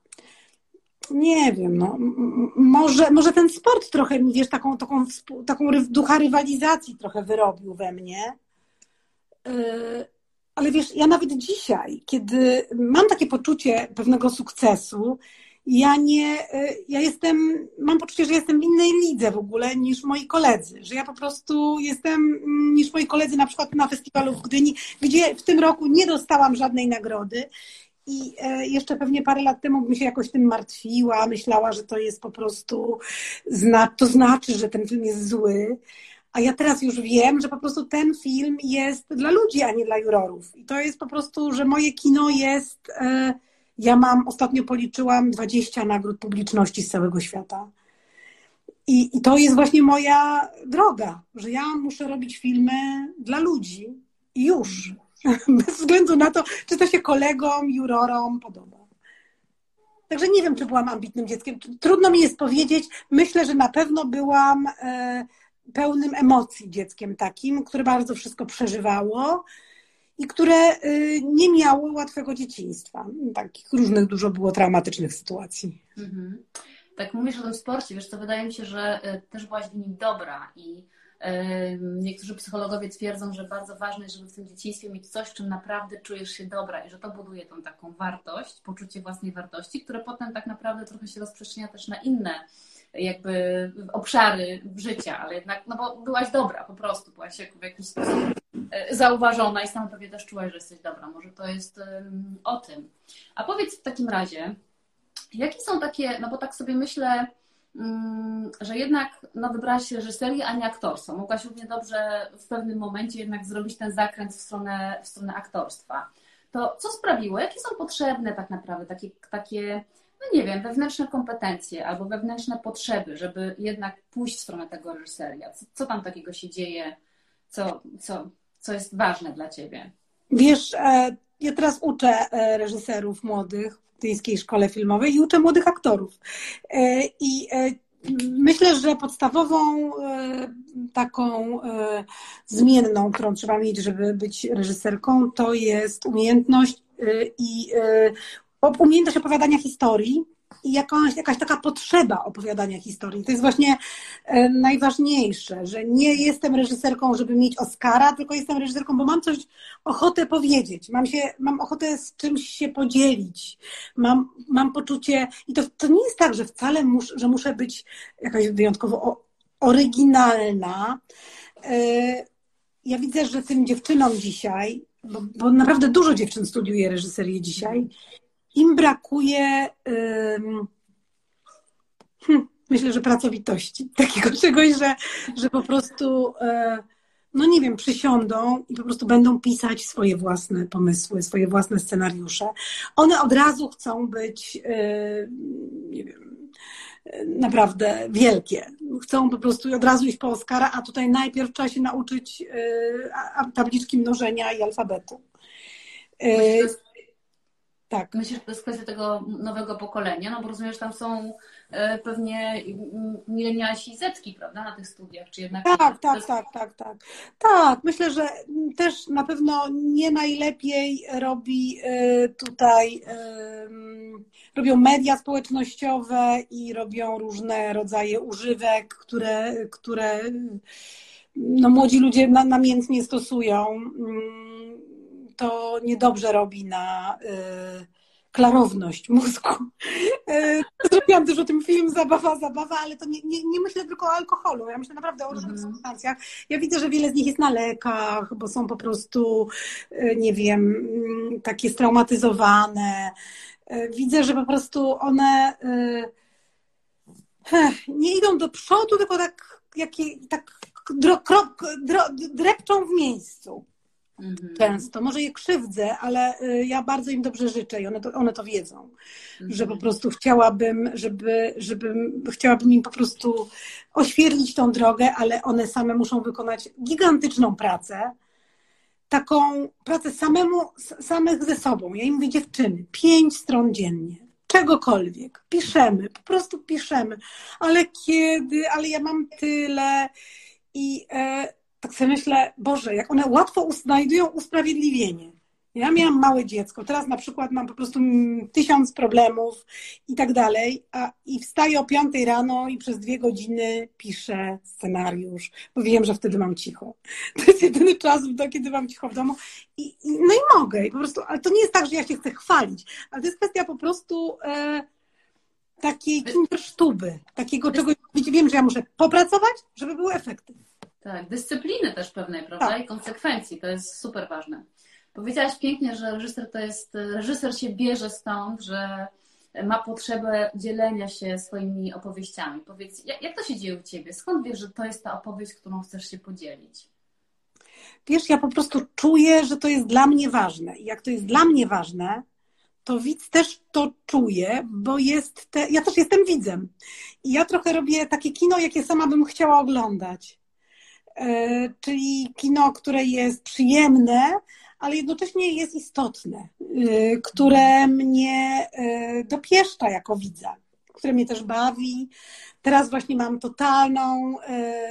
Nie wiem, no, może, może ten sport trochę mi, wiesz, taką, taką, taką ducha rywalizacji trochę wyrobił we mnie. Y, ale wiesz, ja nawet dzisiaj, kiedy mam takie poczucie pewnego sukcesu, ja nie, y, ja jestem, mam poczucie, że jestem w innej lidze w ogóle niż moi koledzy, że ja po prostu jestem mm, niż moi koledzy na przykład na festiwalu w Gdyni, gdzie w tym roku nie dostałam żadnej nagrody i e, jeszcze pewnie parę lat temu bym się jakoś tym martwiła, myślała, że to jest po prostu, to znaczy, że ten film jest zły. A ja teraz już wiem, że po prostu ten film jest dla ludzi, a nie dla jurorów. I to jest po prostu, że moje kino jest. E, ja mam, ostatnio policzyłam 20 nagród publiczności z całego świata. I, I to jest właśnie moja droga, że ja muszę robić filmy dla ludzi i już. Bez względu na to, czy to się kolegom, jurorom podoba. Także nie wiem, czy byłam ambitnym dzieckiem. Trudno mi jest powiedzieć. Myślę, że na pewno byłam e, pełnym emocji dzieckiem takim, które bardzo wszystko przeżywało i które e, nie miało łatwego dzieciństwa. Takich różnych dużo było traumatycznych sytuacji. Mhm. Tak mówisz o tym sporcie, wiesz co, wydaje mi się, że e, też byłaś w nim dobra i Niektórzy psychologowie twierdzą, że bardzo ważne jest, żeby w tym dzieciństwie mieć coś, czym naprawdę czujesz się dobra i że to buduje tą taką wartość, poczucie własnej wartości, które potem tak naprawdę trochę się rozprzestrzenia też na inne jakby obszary życia, ale jednak, no bo byłaś dobra po prostu, byłaś w jakiś sposób e, zauważona i sama pewnie też czułaś, że jesteś dobra. Może to jest o tym. A powiedz w takim razie, jakie są takie, no bo tak sobie myślę, że jednak no, wybrałaś reżyserię, a nie aktorstwo. Mogłaś równie dobrze w pewnym momencie jednak zrobić ten zakręt w stronę, w stronę aktorstwa. To co sprawiło? Jakie są potrzebne tak naprawdę takie, takie no nie wiem, wewnętrzne kompetencje albo wewnętrzne potrzeby, żeby jednak pójść w stronę tego reżyseria? Co, co tam takiego się dzieje, co, co, co jest ważne dla Ciebie? Wiesz, e, ja teraz uczę e, reżyserów młodych Brytyjskiej Szkole Filmowej i uczę młodych aktorów. E, I e, myślę, że podstawową taką zmienną, którą trzeba mieć, żeby być reżyserką, to jest umiejętność i umiejętność opowiadania historii, jakaś, jakaś taka potrzeba opowiadania historii. To jest właśnie e, najważniejsze, że nie jestem reżyserką, żeby mieć Oscara, tylko jestem reżyserką, bo mam coś ochotę powiedzieć, mam, się, mam ochotę z czymś się podzielić, mam, mam poczucie, i to, to nie jest tak, że wcale mus, że muszę być jakaś wyjątkowo oryginalna. E, ja widzę, że tym dziewczynom dzisiaj, bo, bo naprawdę dużo dziewczyn studiuje reżyserię dzisiaj, im brakuje, hmm, myślę, że pracowitości. Takiego czegoś, że, że po prostu, e, no nie wiem, przysiądą i po prostu będą pisać swoje własne pomysły, swoje własne scenariusze. One od razu chcą być, e, nie wiem, naprawdę wielkie. Chcą po prostu od razu iść po Oscara, a tutaj najpierw trzeba się nauczyć e, tabliczki mnożenia i alfabetu. Tak. Myślę, że to jest kwestia tego nowego pokolenia, no bo rozumiesz, tam są e, pewnie milenialsi i zetki, prawda, na tych studiach, czy jednak... Tak, tak, tak, tak, tak, tak. Tak, myślę, że też na pewno nie najlepiej robi e, tutaj, robią media społecznościowe i robią różne rodzaje używek, które, które no, młodzi ludzie namiętnie stosują mm, to niedobrze robi na y, klarowność mózgu. Y, zrobiłam też o tym film Zabawa, Zabawa, ale to nie, nie, nie myślę tylko o alkoholu. Ja myślę naprawdę o różnych mhm. substancjach. Ja widzę, że wiele z nich jest na lekach, bo są po prostu, y, nie wiem, mm, takie straumatyzowane. Widzę, że po prostu one nie idą do przodu, tylko tak, jakie, tak drepczą w miejscu. Mhm. Często. Może je krzywdzę, ale y, ja bardzo im dobrze życzę i one to, one to wiedzą, mhm. że po prostu chciałabym, żeby, żebym, chciałabym im po prostu oświetlić tą drogę, ale one same muszą wykonać gigantyczną pracę. Taką pracę samemu, samych ze sobą. Ja im mówię, dziewczyny, pięć stron dziennie czegokolwiek. Piszemy, po prostu piszemy. Ale kiedy? Ale ja mam tyle. I e, tak sobie myślę, Boże, jak one łatwo znajdują usprawiedliwienie. Ja miałam małe dziecko, teraz na przykład mam po prostu tysiąc problemów i tak dalej, a, i wstaję o piątej rano i przez dwie godziny piszę scenariusz, bo wiem, że wtedy mam cicho. To jest jedyny czas, kiedy mam cicho w domu. I, i, no i mogę, i po prostu, ale to nie jest tak, że ja się chcę chwalić, ale to jest kwestia po prostu e, takiej kindersztuby, takiego czegoś, wiem, że ja muszę popracować, żeby były efekty. Tak, dyscypliny też pewnej, prawda? Tak. I konsekwencji, to jest super ważne. Powiedziałaś pięknie, że reżyser to jest, reżyser się bierze stąd, że ma potrzebę dzielenia się swoimi opowieściami. Powiedz, jak, jak to się dzieje u Ciebie? Skąd wiesz, że to jest ta opowieść, którą chcesz się podzielić? Wiesz, ja po prostu czuję, że to jest dla mnie ważne. I jak to jest dla mnie ważne, to widz też to czuje, bo jest te... ja też jestem widzem. I ja trochę robię takie kino, jakie sama bym chciała oglądać. E, czyli kino, które jest przyjemne, ale jednocześnie jest istotne, e, które mnie e, dopieszcza jako widza, które mnie też bawi. Teraz właśnie mam totalną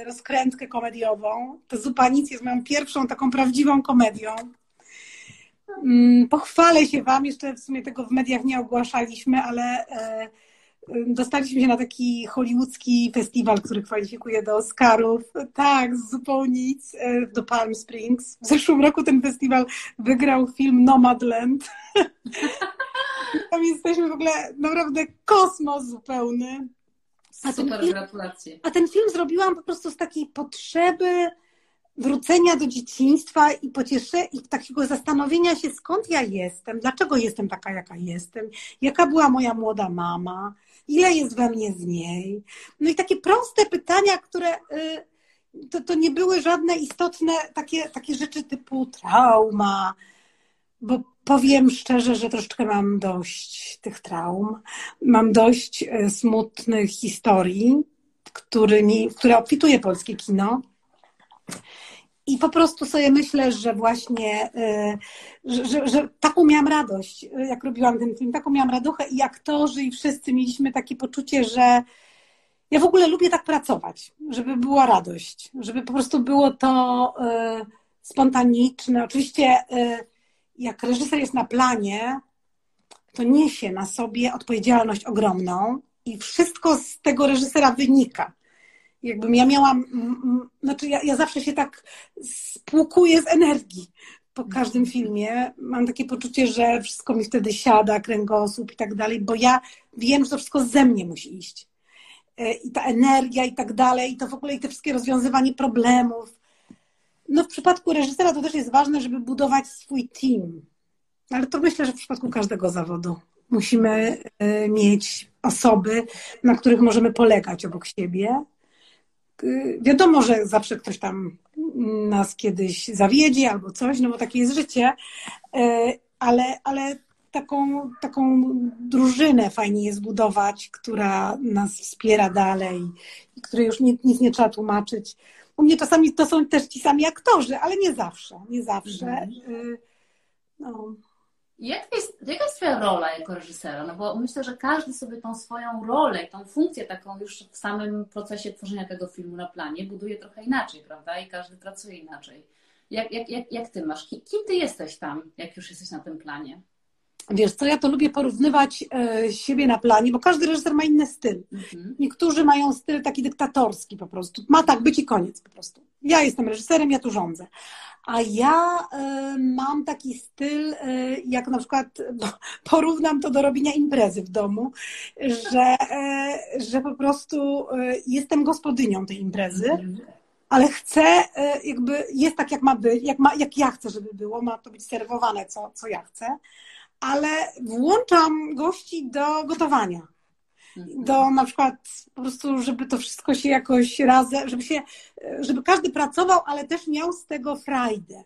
rozkrętkę komediową. To Zupa Nic jest moją pierwszą taką prawdziwą komedią. Mm, pochwalę się Wam, jeszcze w sumie tego w mediach nie ogłaszaliśmy, ale dostaliśmy się na taki hollywoodzki festiwal, który kwalifikuje do Oscarów. Tak, zupełnie nic, e, do Palm Springs. W zeszłym roku ten festiwal wygrał film Nomadland. Tam jesteśmy w ogóle naprawdę kosmos zupełny. A Super, film, gratulacje. A ten film zrobiłam po prostu z takiej potrzeby wrócenia do dzieciństwa i pociesze i takiego zastanowienia się, skąd ja jestem, dlaczego jestem taka, jaka jestem, jaka była moja młoda mama, ile jest we mnie z niej. No i takie proste pytania, które y, to, to nie były żadne istotne takie, takie rzeczy typu trauma, bo powiem szczerze, że troszeczkę mam dość tych traum. Mam dość y, smutnych historii, którymi, które obfituje polskie kino. I po prostu sobie myślę, że właśnie, y, że, że, że, taką miałam radość, y, jak robiłam ten film, taką miałam radochę i aktorzy i wszyscy mieliśmy takie poczucie, że ja w ogóle lubię tak pracować, żeby była radość, żeby po prostu było to y, spontaniczne. Oczywiście jak reżyser jest na planie, to niesie na sobie odpowiedzialność ogromną i wszystko z tego reżysera wynika jakbym ja miałam, znaczy ja, ja zawsze się tak spłukuję z energii po każdym filmie. Mam takie poczucie, że wszystko mi wtedy siada, kręgosłup i tak dalej, bo ja wiem, że to wszystko ze mnie musi iść. E, I ta energia i tak dalej, i to w ogóle i te wszystkie rozwiązywanie problemów. No w przypadku reżysera to też jest ważne, żeby budować swój team. Ale to myślę, że w przypadku każdego zawodu Musimy y, mieć osoby, na których możemy polegać obok siebie. Y, wiadomo, że zawsze ktoś tam nas kiedyś zawiedzie albo coś, no bo takie jest życie, y, ale, ale taką, taką drużynę fajnie jest budować, która nas wspiera dalej i której już nic, nic nie trzeba tłumaczyć. U mnie czasami to są też ci sami aktorzy, ale nie zawsze, nie zawsze. Mhm. No. Jak jest, jaka jest Twoja rola jako reżysera? No bo myślę, że każdy sobie tą swoją rolę, tą funkcję taką już w samym procesie tworzenia tego filmu na planie buduje trochę inaczej, prawda? I każdy pracuje inaczej. Jak, jak, jak, jak Ty masz? Kim Ty jesteś tam, jak już jesteś na tym planie? Wiesz co, ja to lubię porównywać e, siebie na planie, bo każdy reżyser ma inny styl. Mhm. Niektórzy mają styl taki dyktatorski po prostu. Ma tak być i koniec po prostu. Ja jestem reżyserem, ja tu rządzę. A ja y, mam taki styl, y, jak na przykład porównam to do robienia imprezy w domu, że, y, że po prostu jestem gospodynią tej imprezy. Ale chcę, jakby jest tak, jak ma być, jak, ma, jak ja chcę, żeby było, ma to być serwowane, co, co ja chcę, ale włączam gości do gotowania do na przykład po prostu, żeby to wszystko się jakoś razem, żeby się, żeby każdy pracował, ale też miał z tego frajdę.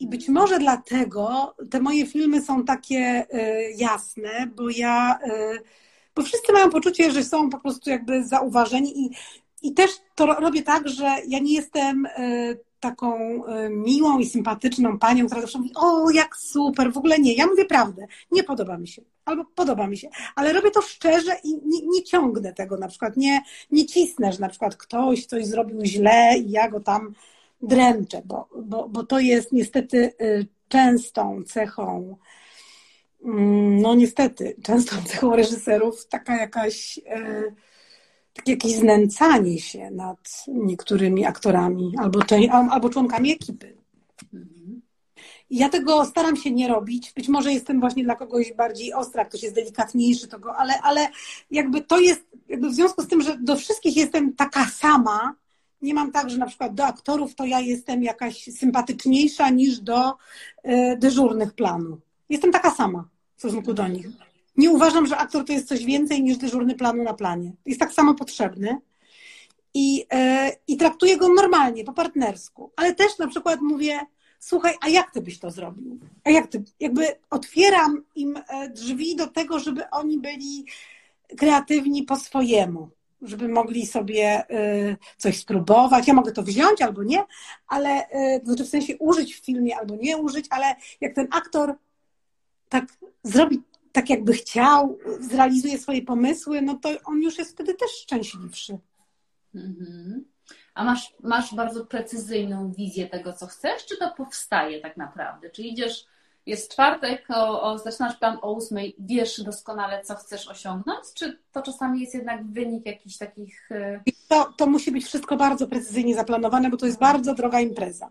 I być może dlatego te moje filmy są takie y, jasne, bo ja, y, bo wszyscy mają poczucie, że są po prostu jakby zauważeni i, i też to robię tak, że ja nie jestem y, taką miłą i sympatyczną panią, która zawsze mówi, o jak super, w ogóle nie. Ja mówię prawdę, nie podoba mi się, albo podoba mi się, ale robię to szczerze i nie, nie ciągnę tego, na przykład. Nie, nie cisnę, że na przykład ktoś coś zrobił źle i ja go tam dręczę, bo, bo, bo to jest niestety y, częstą cechą, mm, no niestety, częstą cechą reżyserów, taka jakaś y, takie jakieś znęcanie się nad niektórymi aktorami albo, albo członkami ekipy. Ja tego staram się nie robić. Być może jestem właśnie dla kogoś bardziej ostra, ktoś jest delikatniejszy, tego, ale, ale jakby to jest, jakby w związku z tym, że do wszystkich jestem taka sama, nie mam tak, że na przykład do aktorów to ja jestem jakaś sympatyczniejsza niż do y, dyżurnych planu. Jestem taka sama w stosunku do nich. Nie uważam, że aktor to jest coś więcej niż dyżurny planu na planie. Jest tak samo potrzebny i, yy, i traktuję go normalnie, po partnersku. Ale też na przykład mówię, słuchaj, a jak ty byś to zrobił? A jak ty? Jakby otwieram im e, drzwi do tego, żeby oni byli kreatywni po swojemu, żeby mogli sobie e, coś spróbować. Ja mogę to wziąć albo nie, ale znaczy w sensie użyć w filmie albo nie użyć, ale jak ten aktor tak zrobi tak jakby chciał, zrealizuje swoje pomysły, no to on już jest wtedy też szczęśliwszy. Mhm. A masz, masz bardzo precyzyjną wizję tego, co chcesz, czy to powstaje tak naprawdę? Czy idziesz, jest czwartek, o, o, zaczynasz plan o ósmej, wiesz doskonale, co chcesz osiągnąć, czy to czasami jest jednak wynik jakichś takich... E, to, to musi być wszystko bardzo precyzyjnie zaplanowane, bo to jest bardzo droga impreza.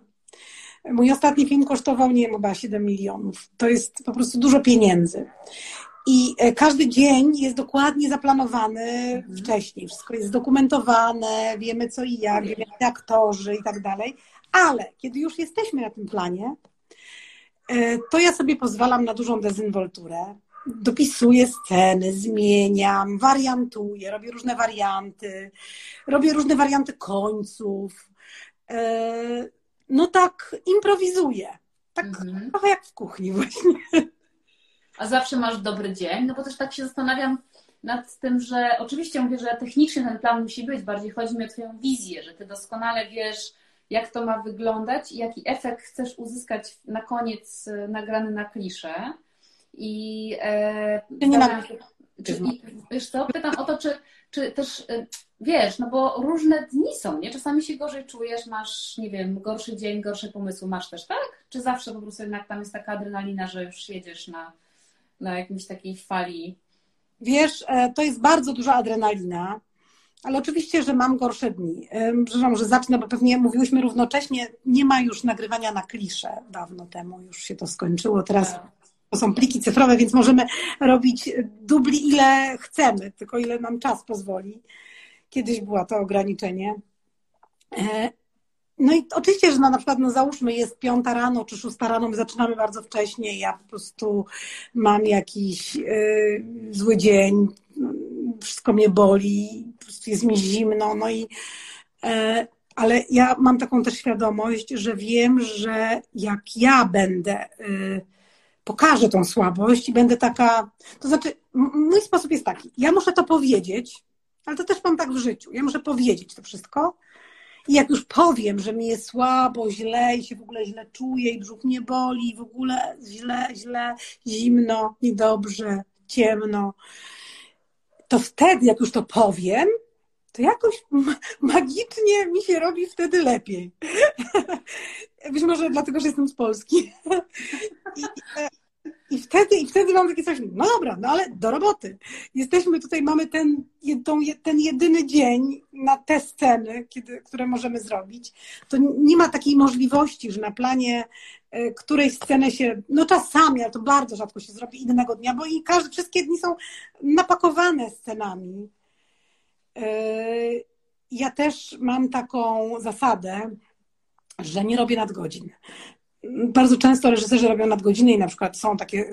Mój ostatni film kosztował, nie wiem, chyba 7 milionów. To jest po prostu dużo pieniędzy. I e, każdy dzień jest dokładnie zaplanowany mhm. wcześniej. Wszystko jest zdokumentowane, wiemy co i jak, wiemy aktorzy i tak dalej. Ale kiedy już jesteśmy na tym planie, e, to ja sobie pozwalam na dużą dezynwolturę. Dopisuję sceny, zmieniam, wariantuję, robię różne warianty, robię różne warianty końców. E, no tak improwizuję. Tak mhm. trochę jak w kuchni właśnie. A zawsze masz dobry dzień? No bo też tak się zastanawiam nad tym, że oczywiście mówię, że technicznie ten plan musi być, bardziej chodzi mi o Twoją wizję, że Ty doskonale wiesz, jak to ma wyglądać i jaki efekt chcesz uzyskać na koniec e, nagrany na kliszę. I, e, nie na... czy, i, wiesz co, pytam o to, czy, czy też e, wiesz, no bo różne dni są, nie? Czasami się gorzej czujesz, masz, nie wiem, gorszy dzień, gorsze pomysły, masz też, tak? Czy zawsze po prostu jednak tam jest taka adrenalina, że już jedziesz na, na jakimś takiej fali? Wiesz, e, to jest bardzo duża adrenalina, ale oczywiście, że mam gorsze dni. Przepraszam, że zacznę, bo pewnie mówiłyśmy równocześnie, nie ma już nagrywania na klisze dawno temu, już się to skończyło. Teraz tak. to są pliki cyfrowe, więc możemy robić dubli ile chcemy, tylko ile nam czas pozwoli. Kiedyś było to ograniczenie. No i oczywiście, że no, na przykład, no załóżmy, jest piąta rano czy szósta rano, my zaczynamy bardzo wcześnie, ja po prostu mam jakiś yy, zły dzień, wszystko mnie boli, po prostu jest mi zimno, no i yy, ale ja mam taką też świadomość, że wiem, że jak ja będę yy, pokażę tą słabość i będę taka, to znaczy mój sposób jest taki, ja muszę to powiedzieć, ale to też mam tak w życiu, ja muszę powiedzieć to wszystko, i jak już powiem, że mi jest słabo, źle i się w ogóle źle czuję i brzuch mnie boli, i w ogóle źle, źle, zimno, niedobrze, ciemno, to wtedy, jak już to powiem, to jakoś magicznie mi się robi wtedy lepiej. Być może dlatego, że jestem z Polski. I, i wtedy, I wtedy mam takie coś, no dobra, no ale do roboty. Jesteśmy tutaj, mamy ten, ten jedyny dzień na te sceny, kiedy, które możemy zrobić. To nie ma takiej możliwości, że na planie e, której sceny się, no czasami, ale to bardzo rzadko się zrobi innego dnia, bo i każde, wszystkie dni są napakowane scenami. E, ja też mam taką zasadę, że nie robię nadgodzin bardzo często reżyserzy robią nadgodziny i na przykład są takie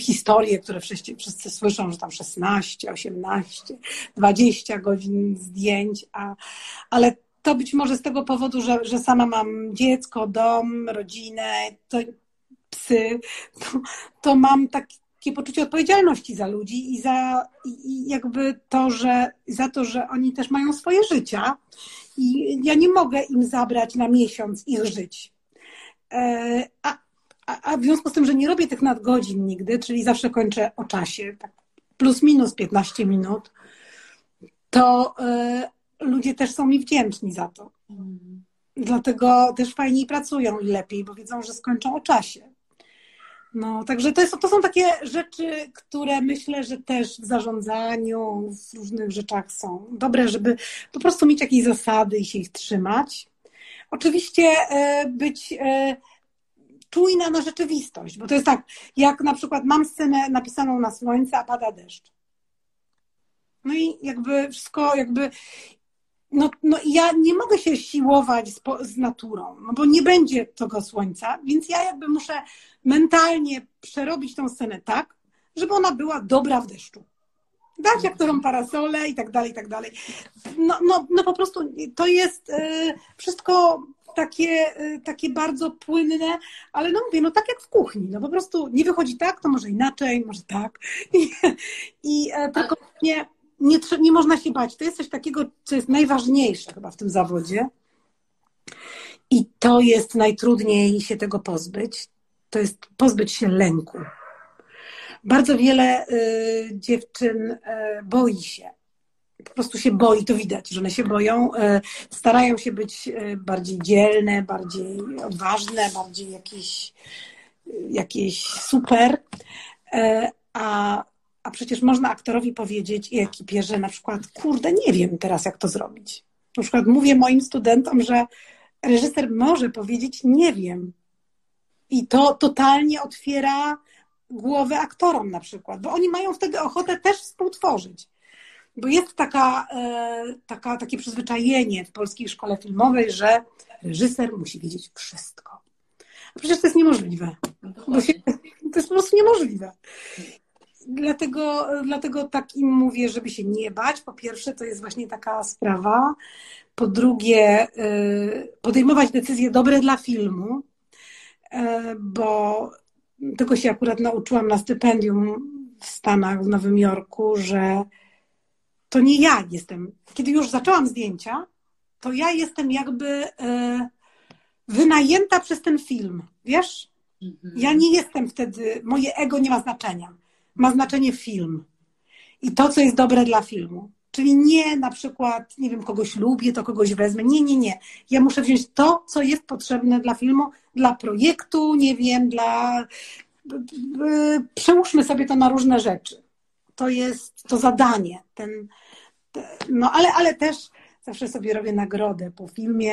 historie, które wszyscy, wszyscy słyszą, że tam 16, 18, 20 godzin zdjęć, a, ale to być może z tego powodu, że, że sama mam dziecko, dom, rodzinę, to, psy, to, to mam takie poczucie odpowiedzialności za ludzi i za i jakby to, że za to, że oni też mają swoje życia i ja nie mogę im zabrać na miesiąc ich żyć a, a, a w związku z tym, że nie robię tych nadgodzin nigdy, czyli zawsze kończę o czasie, tak plus minus 15 minut, to y, ludzie też są mi wdzięczni za to. Mm. Dlatego też fajniej pracują i lepiej, bo wiedzą, że skończą o czasie. No, także to, jest, to są takie rzeczy, które myślę, że też w zarządzaniu, w różnych rzeczach są dobre, żeby po prostu mieć jakieś zasady i się ich trzymać. Oczywiście e, być e, czujna na rzeczywistość, bo to jest tak, jak na przykład mam scenę napisaną na słońce, a pada deszcz. No i jakby wszystko, jakby. No, no ja nie mogę się siłować z, z naturą, no bo nie będzie tego słońca, więc ja jakby muszę mentalnie przerobić tą scenę tak, żeby ona była dobra w deszczu dać aktorom parasole i tak dalej, i tak dalej. No, no, no po prostu to jest y, wszystko takie, y, takie bardzo płynne, ale no mówię, no tak jak w kuchni, no po prostu nie wychodzi tak, to może inaczej, może tak. I, i e, tylko nie, nie, nie można się bać. To jest coś takiego, co jest najważniejsze chyba w tym zawodzie. I to jest najtrudniej się tego pozbyć. To jest pozbyć się lęku. Bardzo wiele y, dziewczyn y, boi się. Po prostu się boi, to widać, że one się boją. Y, starają się być bardziej dzielne, bardziej odważne, bardziej jakieś, jakieś super. A, a przecież można aktorowi powiedzieć i ekipie, że na przykład, kurde, nie wiem teraz, jak to zrobić. Na przykład mówię moim studentom, że reżyser może powiedzieć, nie wiem. I to totalnie otwiera głowę aktorom na przykład, bo oni mają wtedy ochotę też współtworzyć. Bo jest taka, e, taka, takie przyzwyczajenie w polskiej szkole filmowej, że reżyser musi wiedzieć wszystko. A przecież to jest niemożliwe. No się, to jest po prostu niemożliwe. Dlatego, dlatego tak im mówię, żeby się nie bać. Po pierwsze, to jest właśnie taka sprawa. Po drugie, e, podejmować decyzje dobre dla filmu, e, bo tego się akurat nauczyłam na stypendium w Stanach, w Nowym Jorku, że to nie ja jestem. Kiedy już zaczęłam zdjęcia, to ja jestem jakby e, wynajęta przez ten film. Wiesz? Mhm. Ja nie jestem wtedy, moje ego nie ma znaczenia. Ma znaczenie film. I to, co jest dobre dla filmu. Czyli nie na przykład, nie wiem, kogoś lubię, to kogoś wezmę. Nie, nie, nie. Ja muszę wziąć to, co jest potrzebne dla filmu, dla projektu, nie wiem, dla. Przełóżmy sobie to na różne rzeczy. To jest to zadanie. Ten, no ale, ale też zawsze sobie robię nagrodę po filmie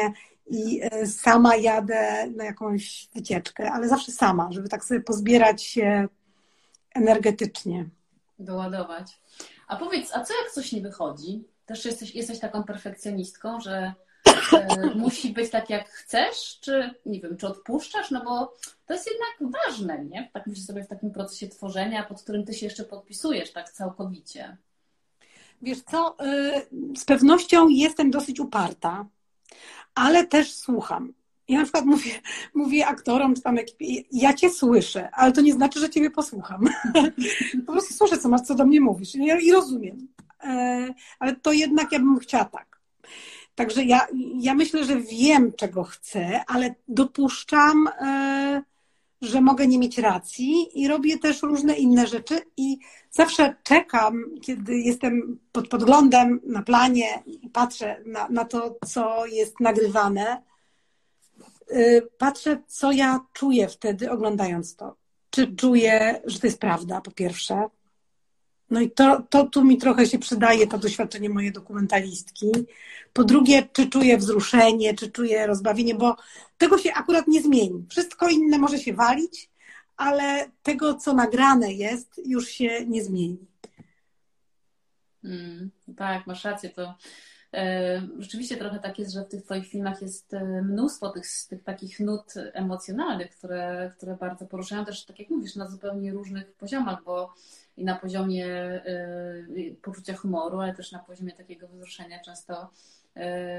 i e, sama jadę na jakąś wycieczkę, ale zawsze sama, żeby tak sobie pozbierać się energetycznie. Doładować. A powiedz, a co jak coś nie wychodzi? Też jesteś, jesteś taką perfekcjonistką, że e, musi być tak, jak chcesz, czy nie wiem, czy odpuszczasz, no bo to jest jednak ważne, nie? Tak myślę sobie w takim procesie tworzenia, pod którym ty się jeszcze podpisujesz tak całkowicie. Wiesz co, y, z pewnością jestem dosyć uparta, ale też słucham. Ja na przykład mówię, mówię aktorom, czy tam ekipie, ja cię słyszę, ale to nie znaczy, że ciebie posłucham. po prostu słyszę, co masz, co do mnie mówisz i rozumiem. E, ale to jednak ja bym chciała tak. Także ja, ja myślę, że wiem, czego chcę, ale dopuszczam, e, że mogę nie mieć racji i robię też różne inne rzeczy i zawsze czekam, kiedy jestem pod podglądem na planie i patrzę na, na to, co jest nagrywane. E, patrzę, co ja czuję wtedy oglądając to. Czy czuję, że to jest prawda, po pierwsze, no i to, to tu mi trochę się przydaje, to doświadczenie moje dokumentalistki. Po drugie, czy czuję wzruszenie, czy czuję rozbawienie, bo tego się akurat nie zmieni. Wszystko inne może się walić, ale tego, co nagrane jest, już się nie zmieni. Mm, tak, masz rację. To rzeczywiście trochę tak jest, że w tych Twoich filmach jest e, mnóstwo tych, tych takich nut emocjonalnych, które, które bardzo poruszają. Też, tak jak mówisz, na zupełnie różnych poziomach, bo i na poziomie y, poczucia humoru, ale też na poziomie takiego wzruszenia często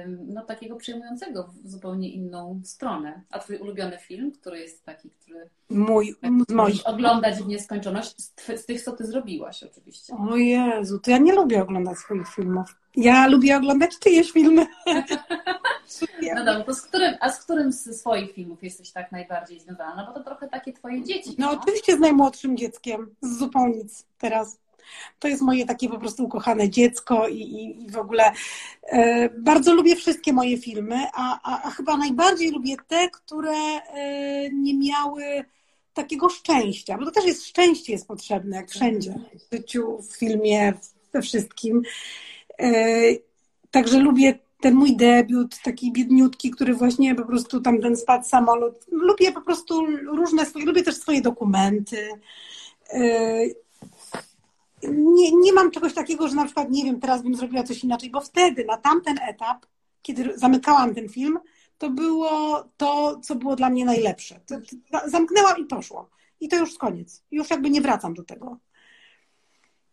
no, takiego przejmującego w zupełnie inną stronę. A twój ulubiony film, który jest taki, który mój, mój. oglądać w nieskończoność, z, z tych, co ty zrobiłaś oczywiście. O Jezu, to ja nie lubię oglądać swoich filmów. Ja lubię oglądać czyjeś filmy. No to z którym, a z którym z swoich filmów jesteś tak najbardziej związana? No bo to trochę takie twoje dzieci. No, no? oczywiście z najmłodszym dzieckiem, z zupą nic teraz. To jest moje takie po prostu ukochane dziecko i, i, i w ogóle e, bardzo lubię wszystkie moje filmy, a, a, a, chyba najbardziej lubię te, które e, nie miały takiego szczęścia, bo to też jest szczęście jest potrzebne, jak wszędzie, w życiu, w filmie, we wszystkim. E, także lubię ten mój debiut, taki biedniutki, który właśnie po prostu tam ten spadł samolot. Lubię po prostu różne swoje, lubię też swoje dokumenty. Nie, nie mam czegoś takiego, że na przykład, nie wiem, teraz bym zrobiła coś inaczej, bo wtedy, na tamten etap, kiedy zamykałam ten film, to było to, co było dla mnie najlepsze. Zamknęłam i poszło. I to już koniec. Już jakby nie wracam do tego.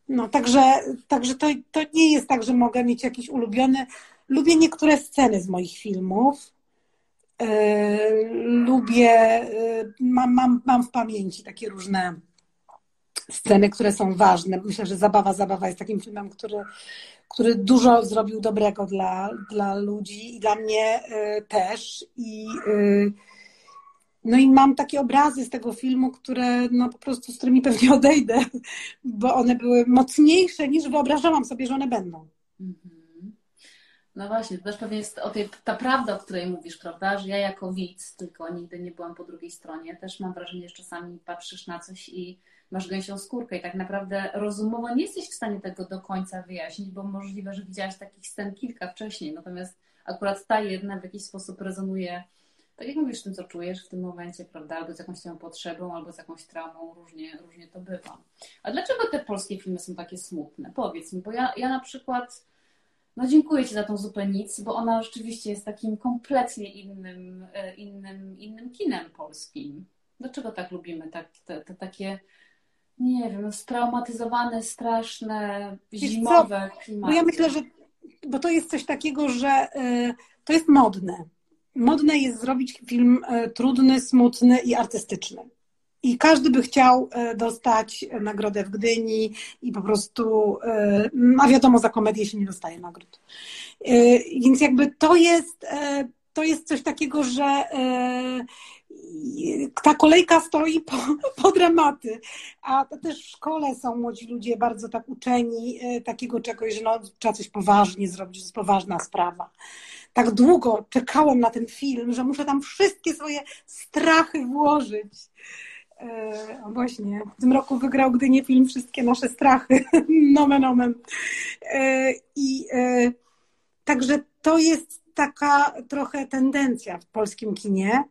No, także, także to, to nie jest tak, że mogę mieć jakiś ulubiony. Lubię niektóre sceny z moich filmów. Yy, lubię, yy, mam, mam, mam w pamięci takie różne sceny, które są ważne. Myślę, że Zabawa, Zabawa jest takim filmem, który, który dużo zrobił dobrego dla, dla ludzi i dla mnie yy, też. I, no i mam takie obrazy z tego filmu, które no po prostu, z którymi pewnie odejdę, bo one były mocniejsze niż wyobrażałam sobie, że one będą. Mhm. No właśnie, to też pewnie jest o tej, ta prawda, o której mówisz, prawda, że ja jako widz, tylko nigdy nie byłam po drugiej stronie, też mam wrażenie, że czasami patrzysz na coś i masz gęsią skórkę i tak naprawdę rozumowo nie jesteś w stanie tego do końca wyjaśnić, bo możliwe, że widziałaś takich scen kilka wcześniej, natomiast akurat ta jedna w jakiś sposób rezonuje, tak jak mówisz, tym, co czujesz w tym momencie, prawda, albo z jakąś tą potrzebą, albo z jakąś traumą, różnie, różnie to bywa. A dlaczego te polskie filmy są takie smutne? Powiedz mi, bo ja, ja na przykład no dziękuję Ci za tą zupę nic, bo ona rzeczywiście jest takim kompletnie innym, e, innym, innym kinem polskim. Dlaczego tak lubimy tak, te, te takie, nie wiem, straumatyzowane, straszne, zimowe klimaty? Bo ja myślę, że bo to jest coś takiego, że y, to jest modne. Modne jest zrobić film y, trudny, smutny i artystyczny. I każdy by chciał e, dostać nagrodę w Gdyni i po prostu, e, a wiadomo, za komedię się nie dostaje nagród. Więc jakby to jest, to jest coś takiego, że ta kolejka stoi po, po dramaty, a też w szkole są młodzi ludzie bardzo tak uczeni takiego czegoś, że no, trzeba coś poważnie zrobić, to jest poważna sprawa. Tak długo czekałem na ten film, że muszę tam wszystkie swoje strachy włożyć. E, właśnie, w tym roku wygrał Gdynie film Wszystkie nasze strachy. nomen omen. E, I e, także to jest taka trochę tendencja w polskim kinie,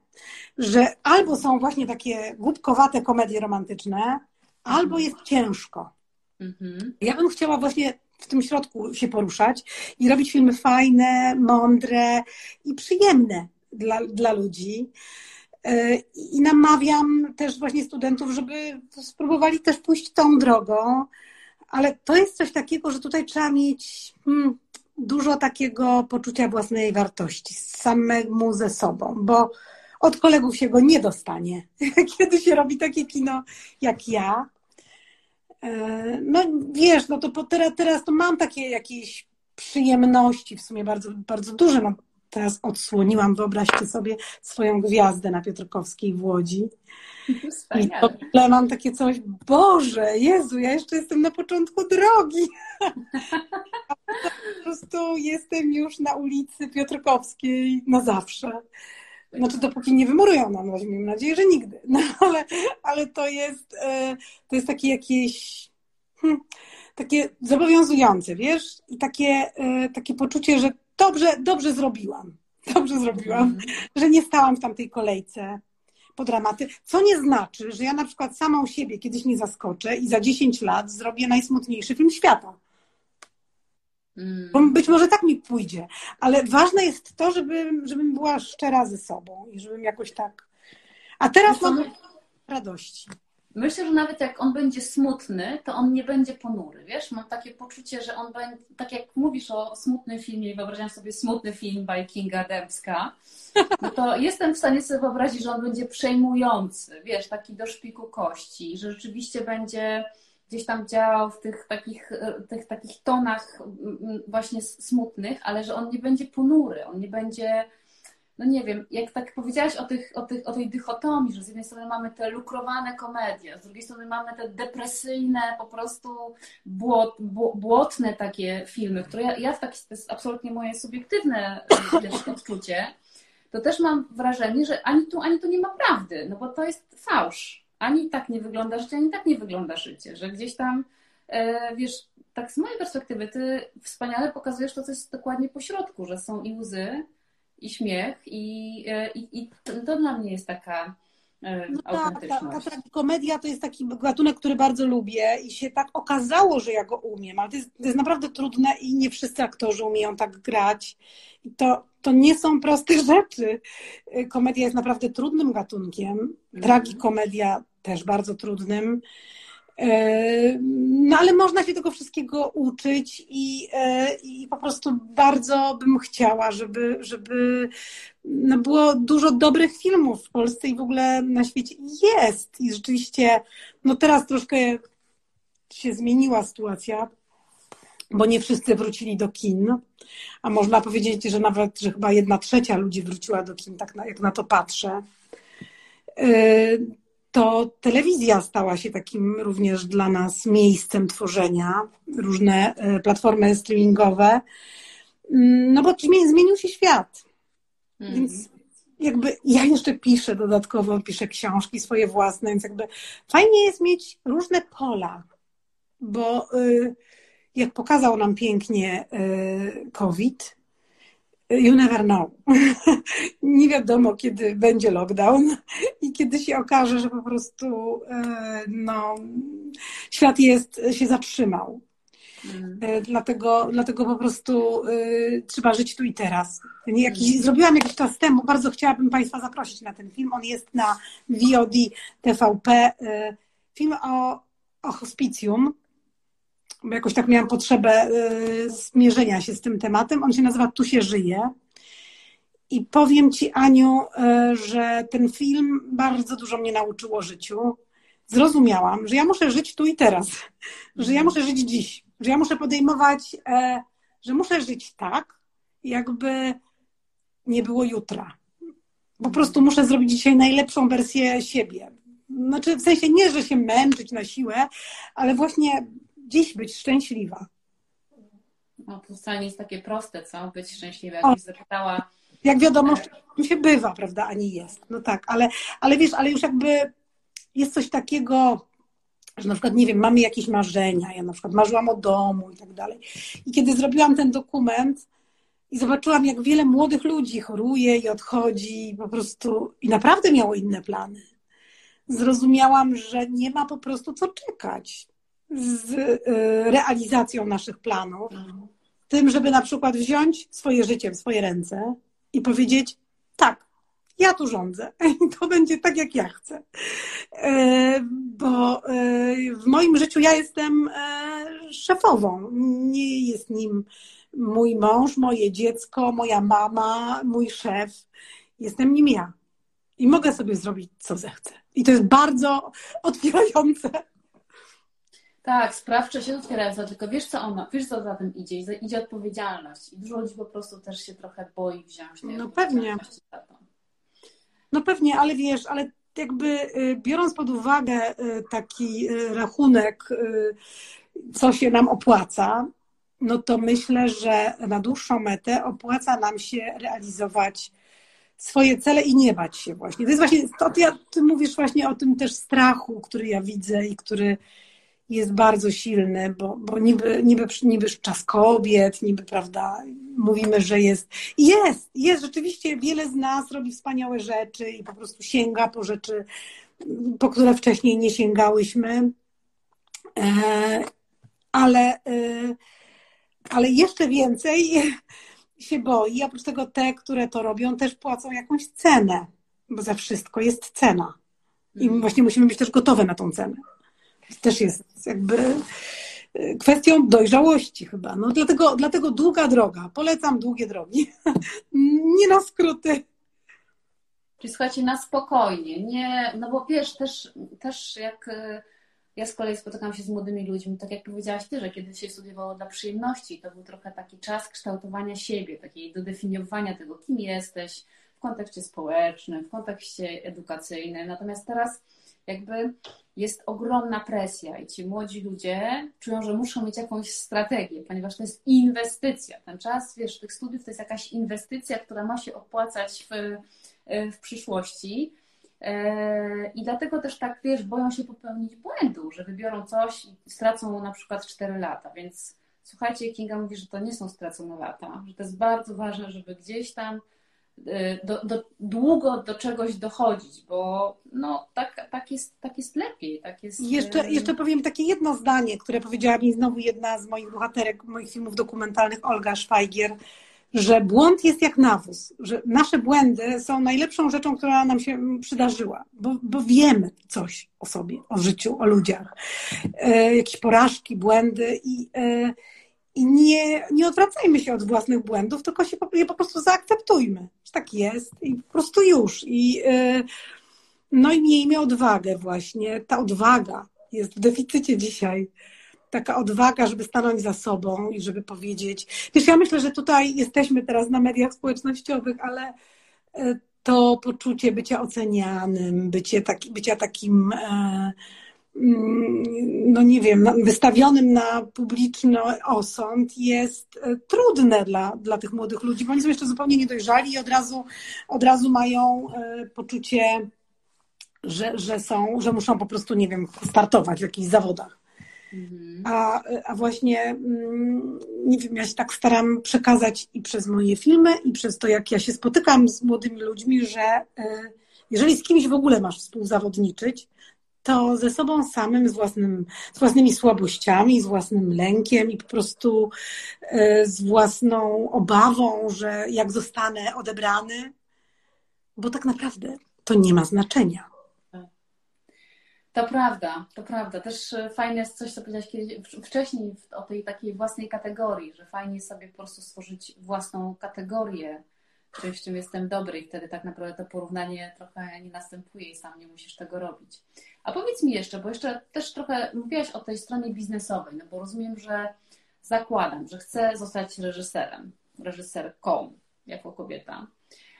że albo są właśnie takie głupkowate komedie romantyczne, albo jest ciężko. Mhm. Ja bym chciała właśnie w tym środku się poruszać i robić filmy fajne, mądre i przyjemne dla, dla ludzi. E, I namawiam też właśnie studentów, żeby spróbowali też pójść tą drogą, ale to jest coś takiego, że tutaj trzeba mieć hmm, dużo takiego poczucia własnej wartości samemu ze sobą, bo od kolegów się go nie dostanie, kiedy się robi takie kino jak ja. E, no wiesz, no to teraz, teraz to mam takie jakieś przyjemności, w sumie bardzo, bardzo duże. No, teraz odsłoniłam, wyobraźcie sobie, swoją gwiazdę na Piotrkowskiej w Łodzi. Wspaniale. I to mam takie coś, Boże, Jezu, ja jeszcze jestem na początku drogi. po prostu jestem już na ulicy Piotrkowskiej na zawsze. Znaczy, dopóki nie wymurują nam, mam nadzieję, że nigdy. No, ale, ale to jest, e, to jest takie jakieś hmm, takie zobowiązujące, wiesz? I takie, e, takie poczucie, że dobrze, dobrze zrobiłam. Dobrze zrobiłam, mm. że nie stałam w tamtej kolejce po dramaty, co nie znaczy, że ja na przykład samą siebie kiedyś nie zaskoczę i za 10 lat zrobię najsmutniejszy film świata. Mm. Bo być może tak mi pójdzie, ale ważne jest to, żebym, żebym była szczera ze sobą i żebym jakoś tak. A teraz mam radości. Myślę, że nawet jak on będzie smutny, to on nie będzie ponury, wiesz? Mam takie poczucie, że on będzie, tak jak mówisz o smutnym filmie, wyobrażam sobie smutny film by Kinga Debska, no to jestem w stanie sobie wyobrazić, że on będzie przejmujący, wiesz, taki do szpiku kości, że rzeczywiście będzie gdzieś tam działał w tych takich, tych takich tonach właśnie smutnych, ale że on nie będzie ponury, on nie będzie no nie wiem, jak tak powiedziałaś o, tych, o, tych, o tej dychotomii, że z jednej strony mamy te lukrowane komedie, z drugiej strony mamy te depresyjne, po prostu błot, błotne takie filmy, które ja, ja tak, to jest absolutnie moje subiektywne wiesz, odczucie, to też mam wrażenie, że ani tu, ani tu nie ma prawdy, no bo to jest fałsz. Ani tak nie wygląda życie, ani tak nie wygląda życie, że gdzieś tam, e, wiesz, tak z mojej perspektywy, ty wspaniale pokazujesz to, co jest dokładnie po środku, że są i łzy, i śmiech i, e, i, i to dla mnie jest taka e, no tak, ta, ta, ta komedia to jest taki gatunek, który bardzo lubię i się tak okazało, że ja go umiem, ale to jest, to jest naprawdę trudne i nie wszyscy aktorzy umieją tak grać. I to, to nie są proste rzeczy. Komedia jest naprawdę trudnym gatunkiem, tragikomedia też bardzo trudnym. No ale można się tego wszystkiego uczyć i, e, i po prostu bardzo bym chciała, żeby, żeby no było dużo dobrych filmów w Polsce i w ogóle na świecie jest. I rzeczywiście, no teraz troszkę się zmieniła sytuacja, bo nie wszyscy wrócili do kin, a można powiedzieć, że nawet, że chyba jedna trzecia ludzi wróciła do kin, tak na, jak na to patrzę e, to telewizja stała się takim również dla nas miejscem tworzenia, różne e, platformy streamingowe, mm, no bo zmienił się świat. Mm. Więc jakby ja jeszcze piszę dodatkowo, piszę książki swoje własne, więc jakby fajnie jest mieć różne pola, bo y, jak pokazał nam pięknie y, COVID, You never know. nie wiadomo, kiedy będzie lockdown i kiedy się okaże, że po prostu e, no, świat jest, się zatrzymał. Mm. E, dlatego, dlatego po prostu y, trzeba żyć tu i teraz. Jakiś, mm. Zrobiłam jakiś czas temu, bardzo chciałabym Państwa zaprosić na ten film. On jest na VOD TVP. Y, film o, o hospicjum jakoś tak miałam potrzebę y, zmierzenia się z tym tematem. On się nazywa Tu się żyje. I powiem Ci, Aniu, y, że ten film bardzo dużo mnie nauczyło o życiu. Zrozumiałam, że ja muszę żyć tu i teraz, że ja muszę żyć dziś, że ja muszę podejmować, e, że muszę żyć tak, jakby nie było jutra. Po prostu muszę zrobić dzisiaj najlepszą wersję siebie. Znaczy, w sensie nie, że się męczyć na siłę, ale właśnie dziś być szczęśliwa. No, to wcale nie jest takie proste, co? Być szczęśliwa. Jakbyś zapytała... Jak wiadomo, się bywa, prawda, a nie jest. No tak, ale, ale wiesz, ale już jakby jest coś takiego, że na przykład, nie wiem, mamy jakieś marzenia, ja na przykład marzyłam o domu i tak dalej. I kiedy zrobiłam ten dokument i zobaczyłam, jak wiele młodych ludzi choruje i odchodzi, po prostu i naprawdę miało inne plany, zrozumiałam, że nie ma po prostu co czekać z y, realizacją naszych planów, mhm. tym, żeby na przykład wziąć swoje życie w swoje ręce i powiedzieć: tak, ja tu rządzę i to będzie tak, jak ja chcę. E, bo e, w moim życiu ja jestem e, szefową. Nie jest nim mój mąż, moje dziecko, moja mama, mój szef. Jestem nim ja. I mogę sobie zrobić, co zechcę. I to jest bardzo otwierające. Tak, sprawcze się otwierają, tylko wiesz co ona, wiesz co za tym idzie, idzie odpowiedzialność i dużo ludzi po prostu też się trochę boi wziąć tej No pewnie. No pewnie, ale wiesz, ale jakby y, biorąc pod uwagę y, taki y, rachunek, co się nam opłaca, no to myślę, że na dłuższą metę opłaca nam się realizować swoje cele i nie bać się właśnie. To jest właśnie, to, ty mówisz właśnie o tym też strachu, który ja widzę i który jest bardzo silny, bo, bo niby, niby, niby czas kobiet, niby, prawda, mówimy, że jest. I jest, jest, rzeczywiście wiele z nas robi wspaniałe rzeczy i po prostu sięga po rzeczy, po które wcześniej nie sięgałyśmy. E, ale, e, ale jeszcze więcej się boi. Oprócz tego te, które to robią, też płacą jakąś cenę, bo za wszystko jest cena. I mhm. właśnie musimy być też gotowe na tą cenę też jest jakby e, kwestią dojrzałości chyba. No dlatego, dlatego długa droga. Polecam długie drogi. Nie na skróty. Czyli słuchajcie, na spokojnie. Nie, no bo wiesz, też, też jak e, ja z kolei spotykam się z młodymi ludźmi, tak jak powiedziałaś Ty, że kiedy się studiowało dla przyjemności, to był trochę taki czas kształtowania siebie, takiej dodefiniowania tego, kim jesteś w kontekście społecznym, w kontekście edukacyjnym. Natomiast teraz jakby jest ogromna presja i ci młodzi ludzie czują, że muszą mieć jakąś strategię, ponieważ to jest inwestycja. Ten czas, wiesz, tych studiów to jest jakaś inwestycja, która ma się opłacać w, w przyszłości. E, I dlatego też tak, wiesz, boją się popełnić błędu, że wybiorą coś i stracą na przykład 4 lata. Więc słuchajcie, Kinga mówi, że to nie są stracone lata, że to jest bardzo ważne, żeby gdzieś tam do, do, długo do czegoś dochodzić, bo no, tak, tak, jest, tak jest lepiej. Tak jest... Jeszcze, y, jeszcze powiem takie jedno zdanie, które powiedziała mi znowu jedna z moich bohaterek moich filmów dokumentalnych, Olga Szwajgier, że błąd jest jak nawóz, że nasze błędy są najlepszą rzeczą, która nam się przydarzyła, bo, bo wiemy coś o sobie, o życiu, o ludziach. E, jakieś porażki, błędy i e, i nie, nie odwracajmy się od własnych błędów, tylko się je po prostu zaakceptujmy, że tak jest i po prostu już. I, y, no i miejmy odwagę właśnie. Ta odwaga jest w deficycie dzisiaj. Taka odwaga, żeby stanąć za sobą i żeby powiedzieć. Wiesz, ja myślę, że tutaj jesteśmy teraz na mediach społecznościowych, ale y, to poczucie bycia ocenianym, bycie taki, bycia takim. Mm, no nie wiem, wystawionym na publiczny osąd jest e, trudne dla, dla tych młodych ludzi, bo oni są jeszcze zupełnie niedojrzali i od razu, od razu mają e, poczucie, że, że są, że muszą po prostu, nie wiem, startować w jakichś zawodach. Mhm. A, a właśnie, mm, nie wiem, ja się tak staram przekazać i przez moje filmy, i przez to, jak ja się spotykam z młodymi ludźmi, że e, jeżeli z kimś w ogóle masz współzawodniczyć, to ze sobą samym, z, własnym, z własnymi słabościami, z własnym lękiem i po prostu e, z własną obawą, że jak zostanę odebrany, bo tak naprawdę to nie ma znaczenia. To prawda, to prawda. Też fajne jest coś, co powiedziałaś wcześniej o tej takiej własnej kategorii, że fajnie sobie po prostu stworzyć własną kategorię czymś, czym jestem dobry i wtedy tak naprawdę to porównanie trochę nie następuje i sam nie musisz tego robić. A powiedz mi jeszcze, bo jeszcze też trochę mówiłaś o tej stronie biznesowej, no bo rozumiem, że zakładam, że chcę zostać reżyserem, reżyserką jako kobieta.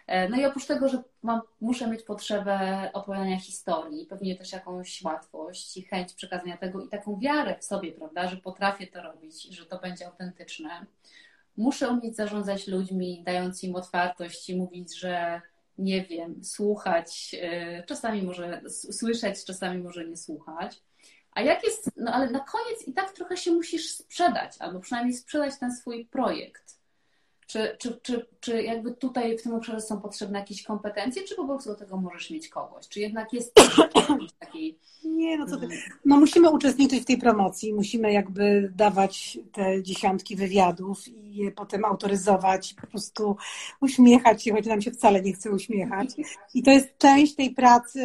E, no i oprócz tego, że mam, muszę mieć potrzebę opowiadania historii, pewnie też jakąś łatwość i chęć przekazania tego i taką wiarę w sobie, prawda, że potrafię to robić że to będzie autentyczne. Muszę umieć zarządzać ludźmi, dając im otwartość i mówić, że nie wiem, słuchać, y, czasami może słyszeć, czasami może nie słuchać. A jak jest, no ale na koniec i tak trochę się musisz sprzedać, albo przynajmniej sprzedać ten swój projekt. Czy, czy, czy, czy jakby tutaj w tym obszarze są potrzebne jakieś kompetencje, czy po prostu do tego możesz mieć kogoś? Czy jednak jest takiej nie, no co ty. No musimy uczestniczyć w tej promocji, musimy jakby dawać te dziesiątki wywiadów i je potem autoryzować, po prostu uśmiechać się, choć nam się wcale nie chce uśmiechać. I to jest część tej pracy,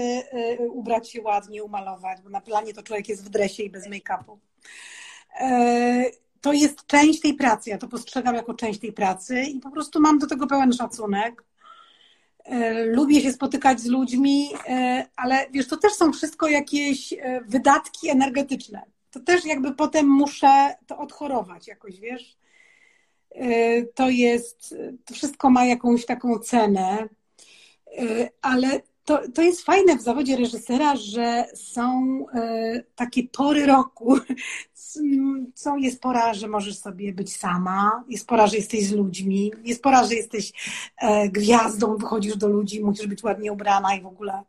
y, ubrać się ładnie, umalować, bo na planie to człowiek jest w dresie i bez make-upu. To jest część tej pracy, ja to postrzegam jako część tej pracy i po prostu mam do tego pełen szacunek E, lubię się spotykać z ludźmi, e, ale wiesz, to też są wszystko jakieś e, wydatki energetyczne. To też jakby potem muszę to odchorować jakoś, wiesz. To jest, to wszystko ma jakąś taką cenę, ale to, to jest fajne w zawodzie reżysera, że są e, takie pory roku. Są, jest pora, że możesz sobie być sama, jest pora, że jesteś z ludźmi, jest pora, że jesteś e, gwiazdą, wychodzisz do ludzi, musisz być ładnie ubrana i w ogóle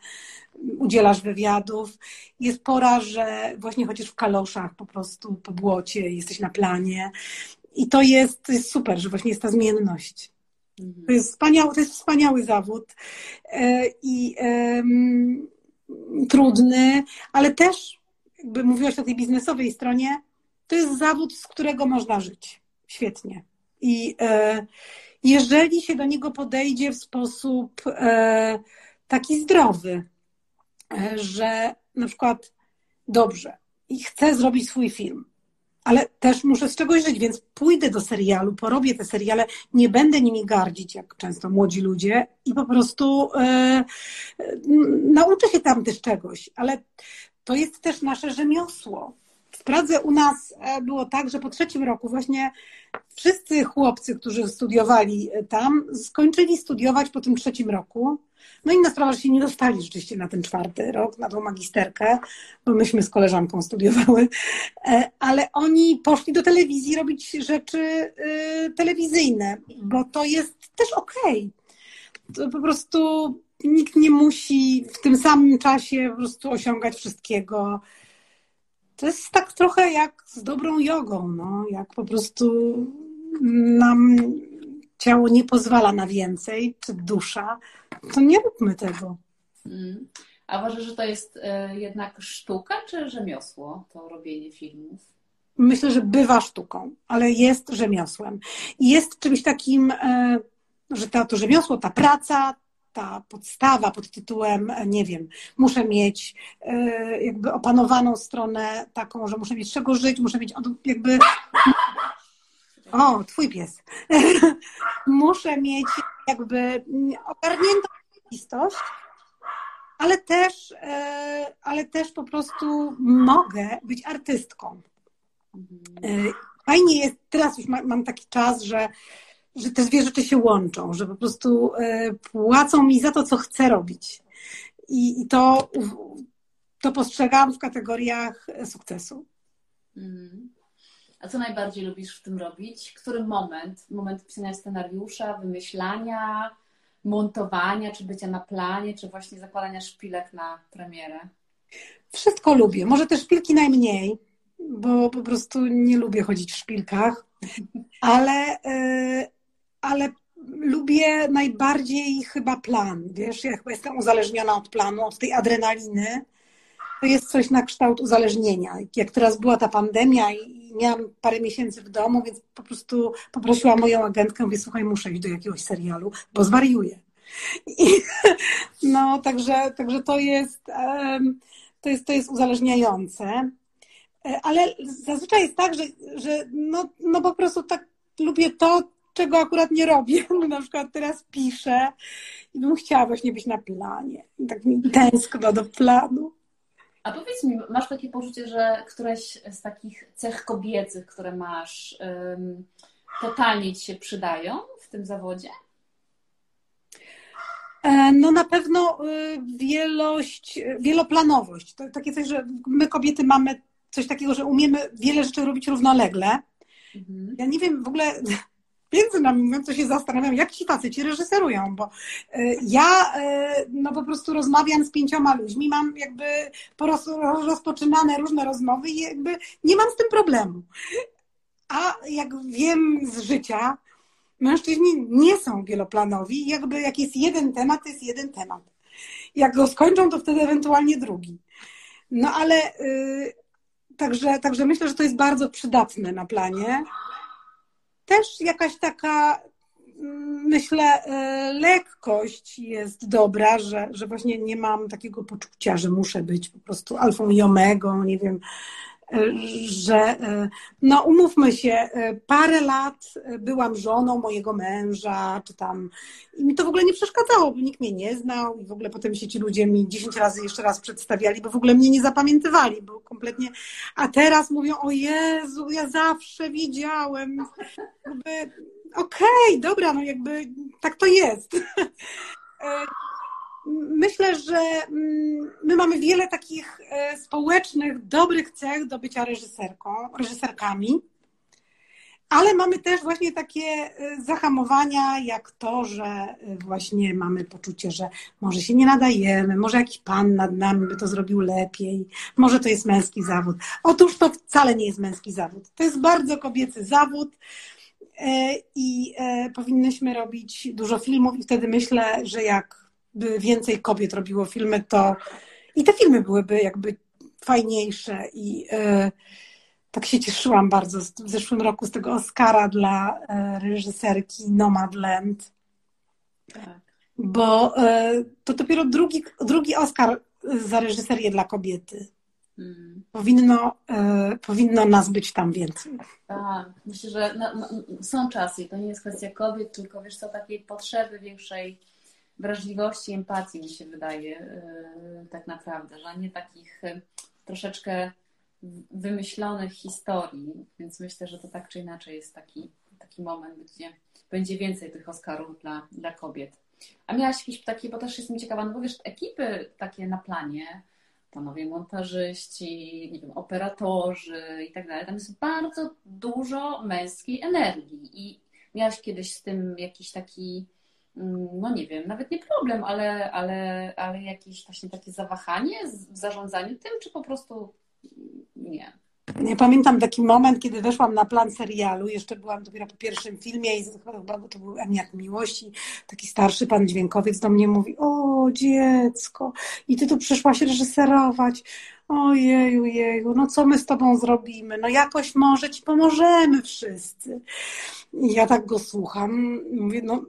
udzielasz wywiadów. Jest pora, że właśnie chodzisz w kaloszach po prostu po błocie, jesteś na planie. I to jest, to jest super, że właśnie jest ta zmienność. To jest wspaniały, to jest wspaniały zawód e, i um, trudny, ale też, jakby mówiłaś o tej biznesowej stronie, to jest zawód, z którego można żyć. Świetnie. I e, jeżeli się do niego podejdzie w sposób e, taki zdrowy, e, że na przykład dobrze i chcę zrobić swój film, ale też muszę z czegoś żyć, więc pójdę do serialu, porobię te seriale, nie będę nimi gardzić, jak często młodzi ludzie, i po prostu e, nauczę się tam też czegoś, ale to jest też nasze rzemiosło. Pradze u nas e, było tak, że po trzecim roku właśnie wszyscy chłopcy, którzy studiowali e, tam, skończyli studiować po tym trzecim roku no inna sprawa, że się nie dostali rzeczywiście na ten czwarty rok, na tą magisterkę, bo myśmy z koleżanką studiowały, e, ale oni poszli do telewizji robić rzeczy telewizyjne, bo to jest też okej. Okay. Po prostu nikt nie musi w tym samym czasie po prostu osiągać wszystkiego. To jest tak trochę jak z dobrą jogą, no, jak po prostu nam ciało nie pozwala na więcej, czy dusza, to nie róbmy tego. Mm. A uważasz, że to jest e, jednak sztuka, czy rzemiosło, to robienie filmów? Myślę, że bywa sztuką, ale jest rzemiosłem. I jest czymś takim, e, że to, to rzemiosło, ta praca, ta podstawa pod tytułem, e, nie wiem, muszę mieć jakby opanowaną stronę taką, że muszę mieć czego żyć, muszę mieć jakby o, twój pies. Muszę mieć jakby ogarniętą rzeczywistość, ale też, e, ale też po prostu mogę być artystką. E, fajnie jest, teraz już mam taki czas, że, że te dwie rzeczy się łączą, że po prostu e, płacą mi za to, co chcę robić. I, i to, to postrzegam w kategoriach sukcesu. Mhm. A co najbardziej lubisz w tym robić? Który moment? Moment pisania scenariusza, wymyślania, montowania, czy bycia na planie, czy właśnie zakładania szpilek na premierę? Wszystko lubię. Może te szpilki najmniej, bo po prostu nie lubię chodzić w szpilkach, ale, e, ale lubię najbardziej chyba plan. Wiesz, ja chyba jestem uzależniona od planu, od tej adrenaliny to jest coś na kształt uzależnienia. Jak teraz była ta pandemia i miałam parę miesięcy w domu, więc po prostu poprosiłam moją agentkę, mówię, słuchaj, muszę iść do jakiegoś serialu, bo zwariuję. I, no, także, także to jest, to jest, to jest uzależniające. E, ale zazwyczaj jest tak, że, że no, no po prostu tak lubię to, czego akurat nie robię. Na przykład teraz piszę i bym chciała właśnie być na planie. I tak mi tęskno do planu. A powiedz mi, masz takie poczucie, że któreś z takich cech kobiecych, które masz, totalnie ci się przydają w tym zawodzie? E, no na pewno y, wielość, wieloplanowość. To takie coś, że my kobiety mamy coś takiego, że umiemy wiele rzeczy robić równolegle. Mhm. Ja nie wiem w ogóle, między nami mówiąc, to się zastanawiam, jak ci faceci reżyserują, bo e, ja e, no po prostu rozmawiam z pięcioma ludźmi, mam jakby po rozpoczynane różne rozmowy i jakby nie mam z tym problemu. A jak wiem z życia, Mężczyźni nie są wieloplanowi, jakby jak jest jeden temat, to jest jeden temat. Jak go skończą, to wtedy ewentualnie drugi. No ale yy, także, także myślę, że to jest bardzo przydatne na planie. Też jakaś taka myślę, e, lekkość jest dobra, że, że właśnie nie mam takiego poczucia, że muszę być po prostu alfą i omegą, nie wiem, że e, no umówmy się, parę lat byłam żoną mojego męża, czy tam i mi to w ogóle nie przeszkadzało, bo nikt mnie nie znał i w ogóle potem się ci ludzie mi dziesięć razy jeszcze raz przedstawiali, bo w ogóle mnie nie zapamiętywali, bo kompletnie, a teraz mówią, o Jezu, ja zawsze widziałem, jakby okej, okay, dobra, no jakby tak to jest. E, myślę, że mm, my mamy wiele takich e, społecznych, dobrych cech do bycia reżyserką, reżyserkami, ale mamy też właśnie takie e, zahamowania, jak to, że właśnie mamy poczucie, że może się nie nadajemy, może jakiś pan nad nami by to zrobił lepiej, może to jest męski zawód. Otóż to wcale nie jest męski zawód. To jest bardzo kobiecy zawód. E, i e, powinnyśmy robić dużo filmów i wtedy myślę, że jakby więcej kobiet robiło filmy, to i te filmy byłyby jakby fajniejsze i e, tak się cieszyłam bardzo w zeszłym roku z tego Oscara dla reżyserki Nomadland. Tak. Bo to dopiero drugi, drugi Oscar za reżyserię dla kobiety. Hmm. Powinno, e, powinno nas być tam więcej. Tak, myślę, że no, są czasy to nie jest kwestia kobiet, tylko wiesz co, takiej potrzeby większej wrażliwości, empatii mi się wydaje e, tak naprawdę, że nie takich e, troszeczkę wymyślonych historii, więc myślę, że to tak czy inaczej jest taki, taki moment, gdzie będzie więcej tych Oscarów dla, dla kobiet. A miałaś jakieś takie, bo też jestem ciekawa, no bo wiesz, ekipy takie na planie, panowie montażyści, nie wiem, operatorzy i tak dalej. Tam jest bardzo dużo męskiej energii i miałaś kiedyś z tym jakiś taki, no nie wiem, nawet nie problem, ale, ale, ale jakieś właśnie takie zawahanie w zarządzaniu tym, czy po prostu nie? Ja pamiętam taki moment, kiedy weszłam na plan serialu, jeszcze byłam dopiero po pierwszym filmie i chyba to był Emiak Miłości, taki starszy pan dźwiękowiec do mnie mówi, o dziecko, i ty tu przyszłaś reżyserować, ojeju, jeju, no co my z tobą zrobimy, no jakoś może ci pomożemy wszyscy. I ja tak go słucham, mówię, no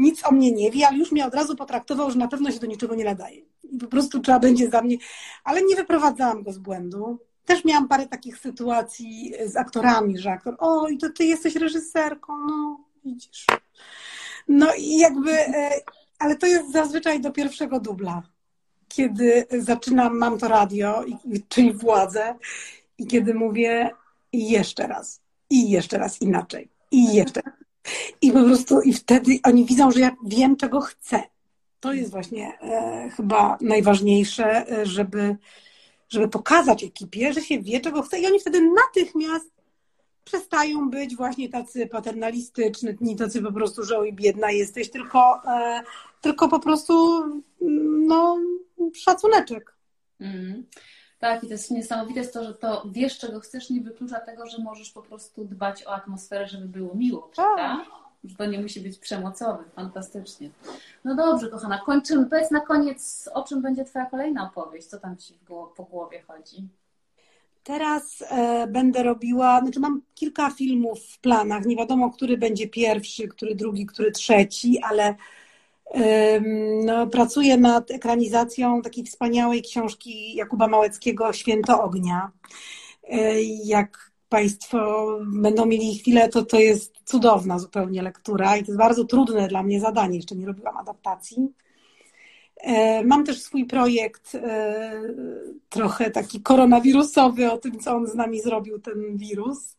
nic o mnie nie wie, ale już mnie od razu potraktował, że na pewno się do niczego nie nadaje. I po prostu trzeba będzie za mnie, ale nie wyprowadzałam go z błędu też miałam parę takich sytuacji z aktorami, że aktor, o i to ty jesteś reżyserką, no widzisz. No i jakby, e, ale to jest zazwyczaj do pierwszego dubla, kiedy zaczynam, mam to radio, czyli władzę i kiedy mówię jeszcze raz, i jeszcze raz inaczej, i jeszcze raz. I po prostu, i wtedy oni widzą, że ja wiem, czego chcę. To jest właśnie e, chyba najważniejsze, e, żeby żeby pokazać ekipie, że się wie, czego chce i oni wtedy natychmiast przestają być właśnie tacy paternalistyczni, tacy po prostu, że oj biedna jesteś, tylko, e, tylko po prostu no, szacuneczek. Mm. Tak, i to jest niesamowite jest to, że to wiesz, czego chcesz, nie wyklucza tego, że możesz po prostu dbać o atmosferę, żeby było miło, tak. prawda? że to nie musi być przemocowy. Fantastycznie. No dobrze, kochana, kończymy. Powiedz na koniec, o czym będzie Twoja kolejna opowieść? Co tam Ci po głowie chodzi? Teraz e, będę robiła, znaczy mam kilka filmów w planach. Nie wiadomo, który będzie pierwszy, który drugi, który trzeci, ale no, pracuję nad ekranizacją takiej wspaniałej książki Jakuba Małeckiego Święto Ognia. E, jak Państwo będą mieli chwilę, to to jest cudowna zupełnie lektura i to jest bardzo trudne dla mnie zadanie, jeszcze nie robiłam adaptacji. E, mam też swój projekt e, trochę taki koronawirusowy o tym, co on z nami zrobił, ten wirus.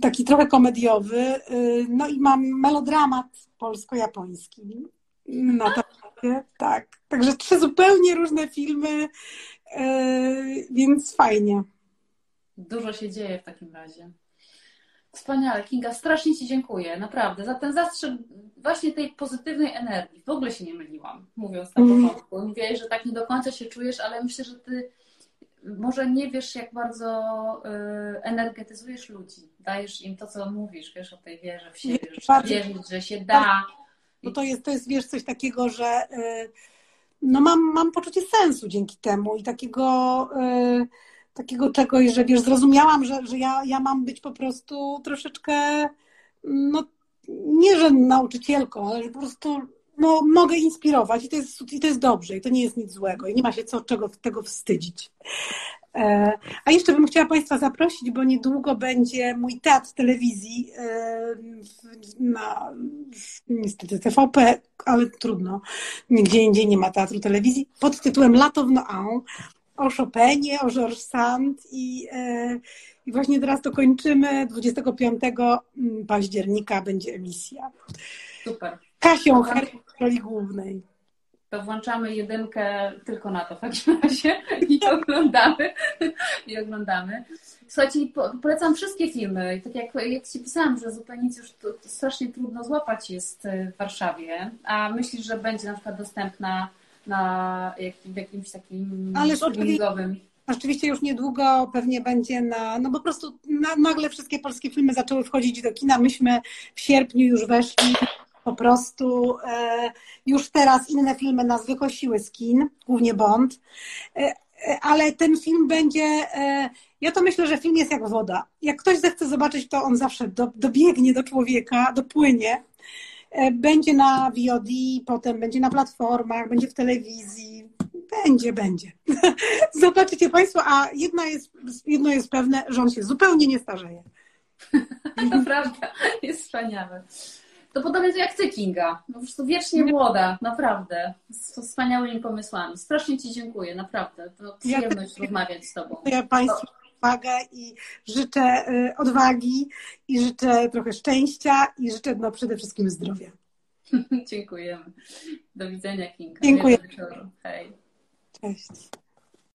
Taki trochę komediowy. E, no i mam melodramat polsko-japoński na tapecie. Tak. Także trzy zupełnie różne filmy, więc fajnie. Dużo się dzieje w takim razie. Wspaniale, Kinga, strasznie Ci dziękuję, naprawdę, za ten zastrzyk właśnie tej pozytywnej energii. W ogóle się nie myliłam, mówiąc na mhm. początku. Mówiłaś, że tak nie do końca się czujesz, ale myślę, że Ty może nie wiesz, jak bardzo y, energetyzujesz ludzi. Dajesz im to, co mówisz, wiesz o tej wierze w siebie, że wierzyć, że się da. Bo to jest, to jest, wiesz, coś takiego, że y, no mam, mam poczucie sensu dzięki temu i takiego, y, takiego czegoś, że wiesz, zrozumiałam, że, że ja, ja mam być po prostu troszeczkę, no nie, że nauczycielką, ale po prostu no, mogę inspirować i to, jest, i to jest dobrze i to nie jest nic złego i nie ma się co czego tego wstydzić. E, A jeszcze bym chciała Państwa zaprosić, bo niedługo będzie mój teatr telewizji e, na niestety TVP, ale trudno. Nigdzie indziej nie ma teatru telewizji pod tytułem Lato w Noaun o Chopinie, o Georges Sand i, e, i właśnie teraz to kończymy. 25 października będzie emisja. Super. Kasią Her w roli głównej. To włączamy jedynkę tylko na to w takim razie i oglądamy. I oglądamy. Słuchajcie, po- polecam wszystkie filmy. Tak jak, jak Ci pisałam, że zupełnie już to, to strasznie trudno złapać jest w Warszawie, a myślisz, że będzie na przykład dostępna na jak, w jakimś takim Ależ streamingowym Oczywiście już niedługo pewnie będzie na, no po prostu na, nagle wszystkie polskie filmy zaczęły wchodzić do kina. Myśmy w sierpniu już weszli po prostu. E, już teraz inne filmy nas wykosiły z kin, głównie Bond. E, e, ale ten film będzie, ja to myślę, że film jest jak woda. Jak ktoś zechce zobaczyć, to on zawsze do, dobiegnie do człowieka, dopłynie. Będzie na VOD, potem będzie na platformach, będzie w telewizji. Będzie, będzie. Zobaczycie Państwo, a jest, jedno jest pewne, że on się zupełnie nie starzeje. To prawda, jest wspaniałe. To podobnie jak ty, Kinga. Po prostu wiecznie młoda, naprawdę. Z wspaniałymi pomysłami. Strasznie Ci dziękuję, naprawdę. To przyjemność rozmawiać z Tobą. Ja Państwu uwagę i życzę y, odwagi i życzę trochę szczęścia i życzę no, przede wszystkim zdrowia. Dziękujemy. Do widzenia, Kinga. Dziękuję. Hej. Cześć.